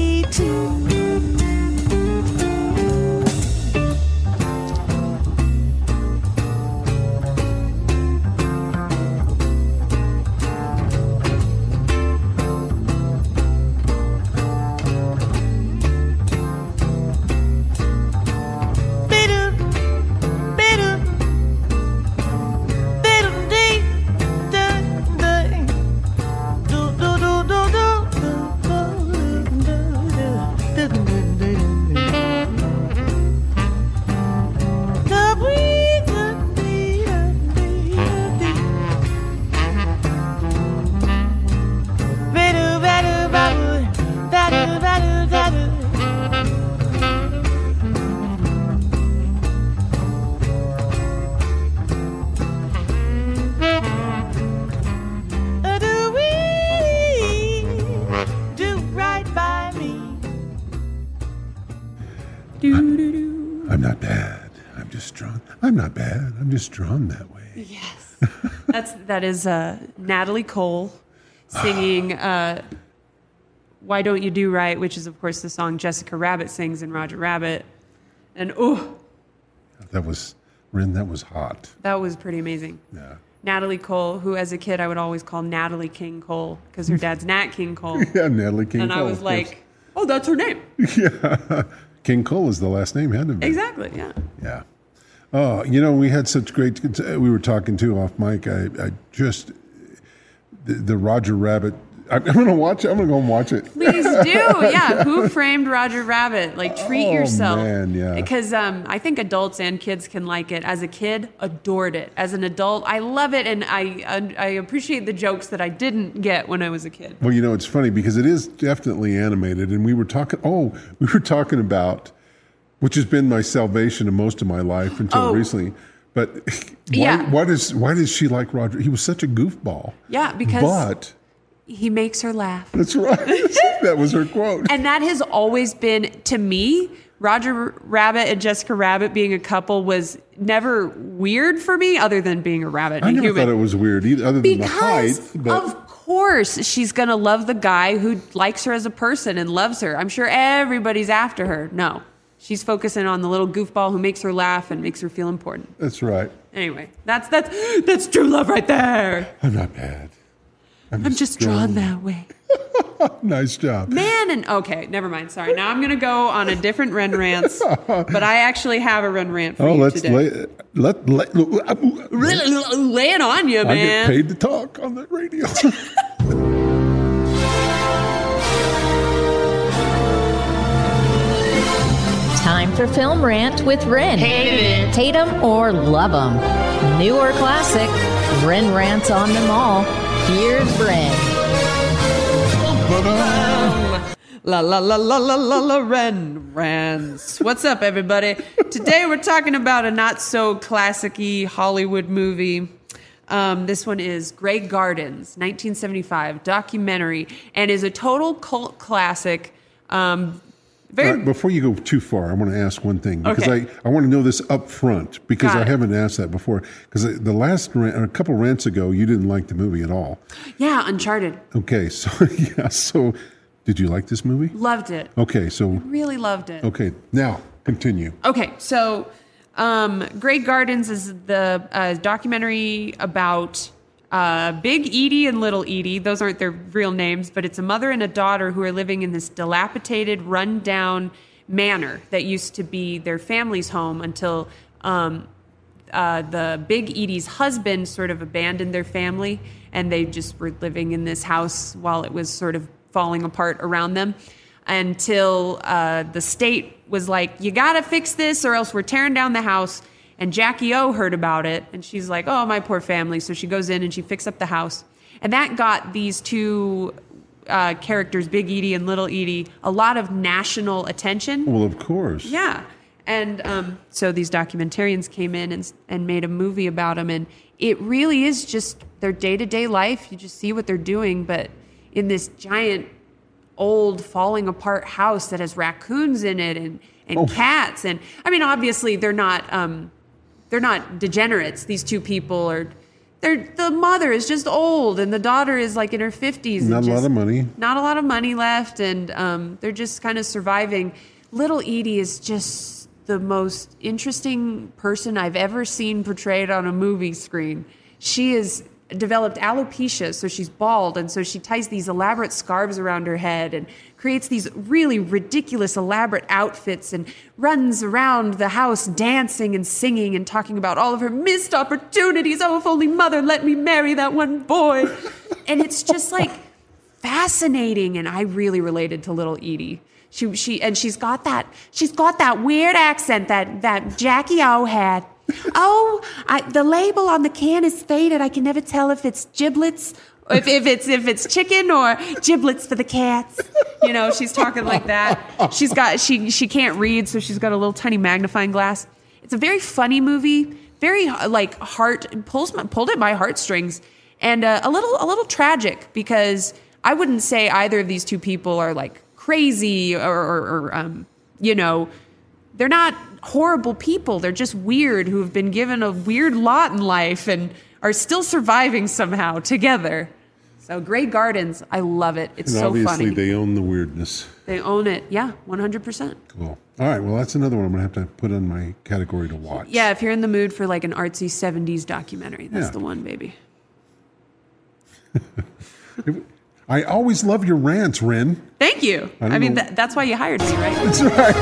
Speaker 3: Just drawn that way.
Speaker 4: Yes. That's that is uh, Natalie Cole singing uh, "Why Don't You Do Right," which is of course the song Jessica Rabbit sings in Roger Rabbit, and oh,
Speaker 3: That was Ren. That was hot.
Speaker 4: that was pretty amazing.
Speaker 3: Yeah.
Speaker 4: Natalie Cole, who as a kid I would always call Natalie King Cole because her dad's Nat King Cole,
Speaker 3: Yeah, Natalie King.
Speaker 4: and I
Speaker 3: Cole,
Speaker 4: was
Speaker 3: of course.
Speaker 4: like, oh, that's her name.
Speaker 3: yeah, King Cole is the last name, hadn't it? been?
Speaker 4: Exactly. Yeah.
Speaker 3: Yeah. Oh, you know, we had such great. We were talking too off mic. I, I just the, the Roger Rabbit I'm going to watch it. I'm going to go and watch it.
Speaker 4: Please do. Yeah. Who framed Roger Rabbit? Like treat
Speaker 3: Oh,
Speaker 4: yourself.
Speaker 3: man, yeah.
Speaker 4: Because um, I think adults and kids can like it. As a kid, adored it. As an adult, I love it, and I I appreciate the jokes that I didn't get when I was a kid.
Speaker 3: Well, you know, it's funny because it is definitely animated, and we were talking. Oh, we were talking about, which has been my salvation in most of my life until
Speaker 4: Oh.
Speaker 3: recently. But why,
Speaker 4: Yeah.
Speaker 3: why does why does she like Roger? He was such a goofball.
Speaker 4: Yeah, because
Speaker 3: But
Speaker 4: he makes her laugh.
Speaker 3: that's right. that was her quote.
Speaker 4: And that has always been to me. Roger Rabbit and Jessica Rabbit being a couple was never weird for me, other than being a rabbit.
Speaker 3: I
Speaker 4: and
Speaker 3: never
Speaker 4: human.
Speaker 3: thought it was weird either, other than the height.
Speaker 4: Because
Speaker 3: But
Speaker 4: of course she's gonna love the guy who likes her as a person and loves her. I'm sure everybody's after her. No, she's focusing on the little goofball who makes her laugh and makes her feel important.
Speaker 3: that's right.
Speaker 4: Anyway, that's that's that's true love right there.
Speaker 3: I'm not bad.
Speaker 4: I'm, just drawn that way.
Speaker 3: nice job.
Speaker 4: Man and okay, never mind. Sorry. Now I'm gonna go on a different Ren rant, but I actually have a Ren rant for you.
Speaker 3: Oh,
Speaker 4: you
Speaker 3: let's
Speaker 4: today.
Speaker 3: lay let let.
Speaker 4: Lay it on you, man.
Speaker 3: I get paid to talk on the radio.
Speaker 20: for Film Rant with Ren.
Speaker 5: Hate it.
Speaker 20: Hate 'em or love 'em. New or classic, Ren rants on them all. Here's Ren.
Speaker 4: La la la la la la la Ren Rants. What's up, everybody? Today we're talking about a not so classicy Hollywood movie. Um, this one is Grey Gardens, 1975 documentary, and is a total cult classic. Um, very
Speaker 3: right, before you go too far, I want to ask one thing because
Speaker 4: Okay.
Speaker 3: I, I want to know this up front because
Speaker 4: Got
Speaker 3: I
Speaker 4: it.
Speaker 3: haven't asked that before. Because the last rant, a couple rants ago, you didn't like the movie at all.
Speaker 4: yeah, Uncharted.
Speaker 3: Okay, so yeah, so did you like this movie?
Speaker 4: Loved it.
Speaker 3: Okay, so
Speaker 4: Really loved it.
Speaker 3: okay, now continue.
Speaker 4: Okay, so um, Grey Gardens is the uh, documentary about uh, Big Edie and Little Edie. Those aren't their real names, but it's a mother and a daughter who are living in this dilapidated, run-down manor that used to be their family's home until um, uh, the Big Edie's husband sort of abandoned their family, and they just were living in this house while it was sort of falling apart around them until uh, the state was like, "You got to fix this, or else we're tearing down the house." And Jackie O heard about it, and she's like, "Oh, my poor family." So she goes in and she fixes up the house, and that got these two uh, characters, Big Edie and Little Edie, a lot of national attention.
Speaker 3: Well, of course.
Speaker 4: Yeah. And um, so these documentarians came in and, and made a movie about them. And it really is just their day to day life. You just see what they're doing. But in this giant, old, falling apart house that has raccoons in it and, and
Speaker 3: Oh.
Speaker 4: cats. And I mean, obviously, they're not. Um, they're not degenerates. These two people are. They're, the mother is just old, and the daughter is like in her fifties.
Speaker 3: Not a lot of money.
Speaker 4: Not a lot of money left, and um, they're just kind of surviving. Little Edie is just the most interesting person I've ever seen portrayed on a movie screen. She is developed alopecia, so she's bald, and so she ties these elaborate scarves around her head and creates these really ridiculous, elaborate outfits and runs around the house dancing and singing and talking about all of her missed opportunities. Oh, if only mother let me marry that one boy. and it's just like fascinating, and I really related to little Edie. She, she, and she's got that, she's got that weird accent that, that Jackie O had. Oh, I, the label on the can is faded. I can never tell if it's giblets, if, if it's if it's chicken or giblets for the cats. You know, she's talking like that. She's got she she can't read, so she's got a little tiny magnifying glass. It's a very funny movie, very uh, like heart pulls my, pulled at my heartstrings, and uh, a little a little tragic because I wouldn't say either of these two people are like crazy or, or, or um, you know they're not horrible people. They're just weird who have been given a weird lot in life and are still surviving somehow together. So Grey Gardens, I love it. It's
Speaker 3: and
Speaker 4: so
Speaker 3: obviously,
Speaker 4: funny.
Speaker 3: they own the weirdness.
Speaker 4: They own it. Yeah, 100%.
Speaker 3: Cool. All right. Well, that's another one I'm going to have to put on my category to watch.
Speaker 4: Yeah, if you're in the mood for like an artsy 70s documentary, that's
Speaker 3: Yeah.
Speaker 4: the one, baby.
Speaker 3: I always love your rants, Ren.
Speaker 4: Thank you.
Speaker 3: I
Speaker 4: I, mean,
Speaker 3: know-
Speaker 4: that, that's why you hired me, right?
Speaker 3: That's right.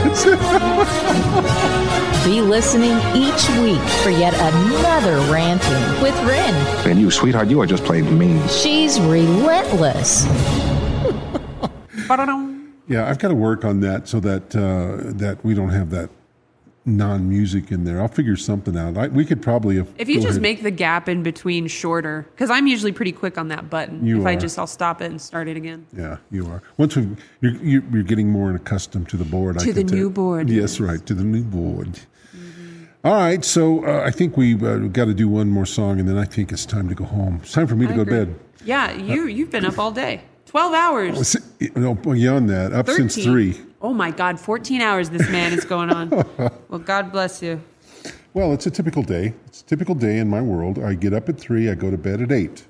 Speaker 20: Be listening each week for yet another ranting with Ren.
Speaker 21: And you, sweetheart, you are just plain mean.
Speaker 20: She's relentless.
Speaker 3: Yeah, I've got to work on that so that uh, that we don't have that non-music in there. I'll figure something out. I, we could probably have,
Speaker 4: If you just
Speaker 3: ahead-
Speaker 4: make the gap in between shorter, because I'm usually pretty quick on that button.
Speaker 3: You
Speaker 4: if I just, I'll stop it and start it again.
Speaker 3: Yeah, you are. Once we, you're, you're you're getting more accustomed to the board. I
Speaker 4: To the
Speaker 3: can tell.
Speaker 4: new board,
Speaker 3: Yes, right. To the new board. All right, so uh, I think we've uh, got to do one more song, and then I think it's time to go home. It's time for me to
Speaker 4: I
Speaker 3: go to bed.
Speaker 4: Yeah, you you've been up all day, twelve hours.
Speaker 3: Oh, No, beyond that, up since three.
Speaker 4: Oh my God, fourteen hours this man is going on. well, God bless you.
Speaker 3: Well, it's a typical day. It's a typical day in my world. I get up at three. I go to bed at eight.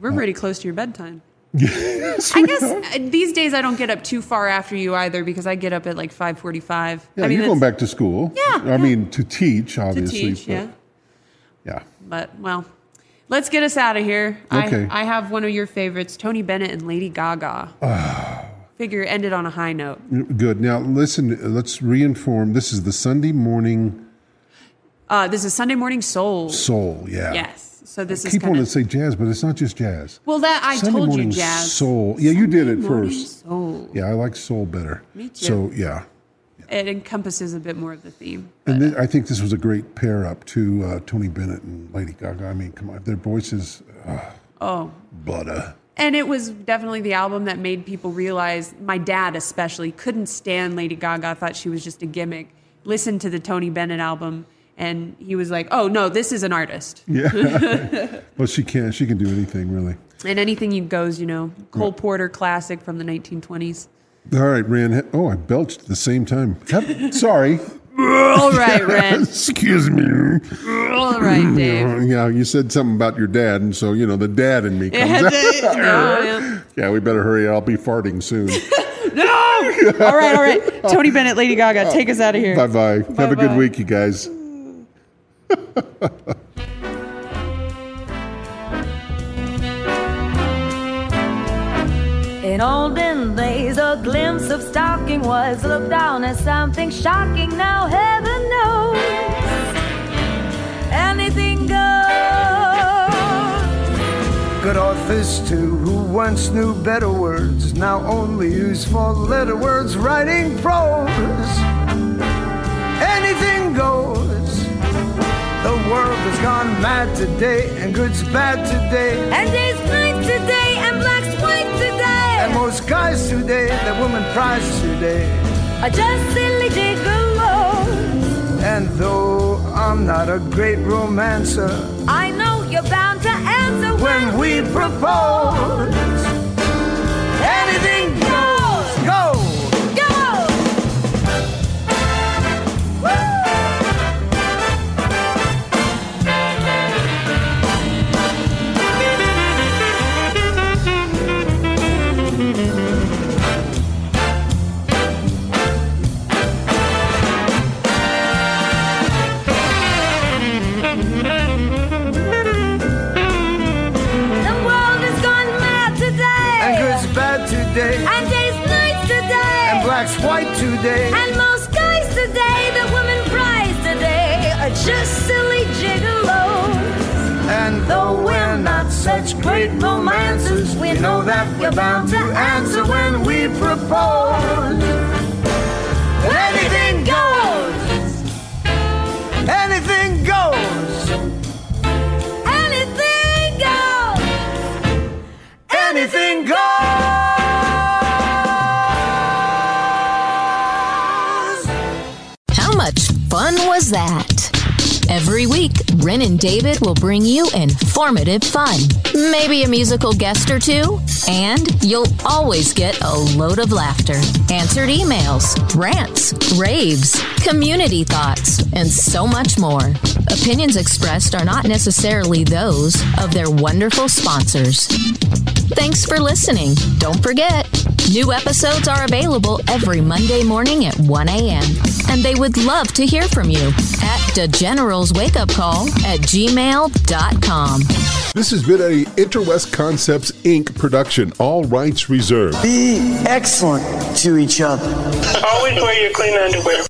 Speaker 4: We're pretty close to your bedtime.
Speaker 3: Yes,
Speaker 4: I guess uh, these days I don't get up too far after you either because I get up at like five forty-five.
Speaker 3: Yeah,
Speaker 4: I mean,
Speaker 3: you're going back to school.
Speaker 4: Yeah,
Speaker 3: I mean, to teach, obviously.
Speaker 4: to teach.
Speaker 3: but-
Speaker 4: Yeah,
Speaker 3: Yeah.
Speaker 4: but well, let's get us out of here.
Speaker 3: Okay.
Speaker 4: I, I have one of your favorites, Tony Bennett and Lady Gaga. Figure ended on a high note.
Speaker 3: Good. Now, listen, let's reinform. This is the Sunday morning
Speaker 4: Uh, this is Sunday Morning Soul.
Speaker 3: soul. Yeah.
Speaker 4: Yes. So this
Speaker 3: I
Speaker 4: is
Speaker 3: keep wanting to say jazz, but it's not just jazz.
Speaker 4: well that I
Speaker 3: Sunday
Speaker 4: told you jazz.
Speaker 3: soul. Yeah, you did it first.
Speaker 4: soul.
Speaker 3: Yeah, I like soul better.
Speaker 4: Me too.
Speaker 3: So yeah,
Speaker 4: It encompasses a bit more of the theme.
Speaker 3: and then I think this was a great pair up to uh, Tony Bennett and Lady Gaga. I mean, come on, their voices, uh,
Speaker 4: Oh,
Speaker 3: butter.
Speaker 4: And it was definitely the album that made people realize, my dad especially, couldn't stand Lady Gaga, thought she was just a gimmick. Listened to the Tony Bennett album, and he was like, oh, no, this is an artist.
Speaker 3: Yeah. well, she can. She can do anything really.
Speaker 4: and anything you goes, you know. Cole Porter classic from the 1920s.
Speaker 3: All right, Ren. Oh, I belched at the same time. Have- Sorry.
Speaker 4: All right, Ren.
Speaker 3: Excuse me.
Speaker 4: All right, Dave.
Speaker 3: Yeah, you said something about your dad, and so you know the dad in me comes out.
Speaker 4: No, yeah.
Speaker 3: yeah, we better hurry. I'll be farting soon.
Speaker 4: No! All right, all right. Tony Bennett, Lady Gaga, take us out of here.
Speaker 3: bye bye. Have a good week, you guys.
Speaker 6: In olden days, a glimpse of stocking was looked on as something shocking. Now, heaven knows anything goes.
Speaker 11: Good authors too, who once knew better words, now only use four letter words writing prose. Anything goes. The world has gone mad today, and good's bad today.
Speaker 6: And days night today, And
Speaker 11: most guys today, that woman prize today.
Speaker 6: Are just silly gigolos.
Speaker 11: And though I'm not a great romancer,
Speaker 6: I know you're bound to answer
Speaker 11: when we propose,
Speaker 6: today.
Speaker 11: And
Speaker 6: most guys today, the women prize today, are just silly gigolos.
Speaker 11: And though we're not such great romancers, we know that we're bound to answer when we propose. Anything goes. Anything goes.
Speaker 6: Anything goes.
Speaker 11: Anything goes.
Speaker 20: That? Every week, Ren and David will bring you informative fun, maybe a musical guest or two, and you'll always get a load of laughter, answered emails, rants, raves, community thoughts, and so much more. Opinions expressed are not necessarily those of their wonderful sponsors. Thanks for listening. Don't forget, new episodes are available every Monday morning at 1 a.m. And they would love to hear from you at the General's Wake Up Call at gmail.com.
Speaker 22: This has been a Interwest Concepts Inc. production. All rights reserved.
Speaker 23: Be excellent to each other.
Speaker 24: Always wear your clean underwear.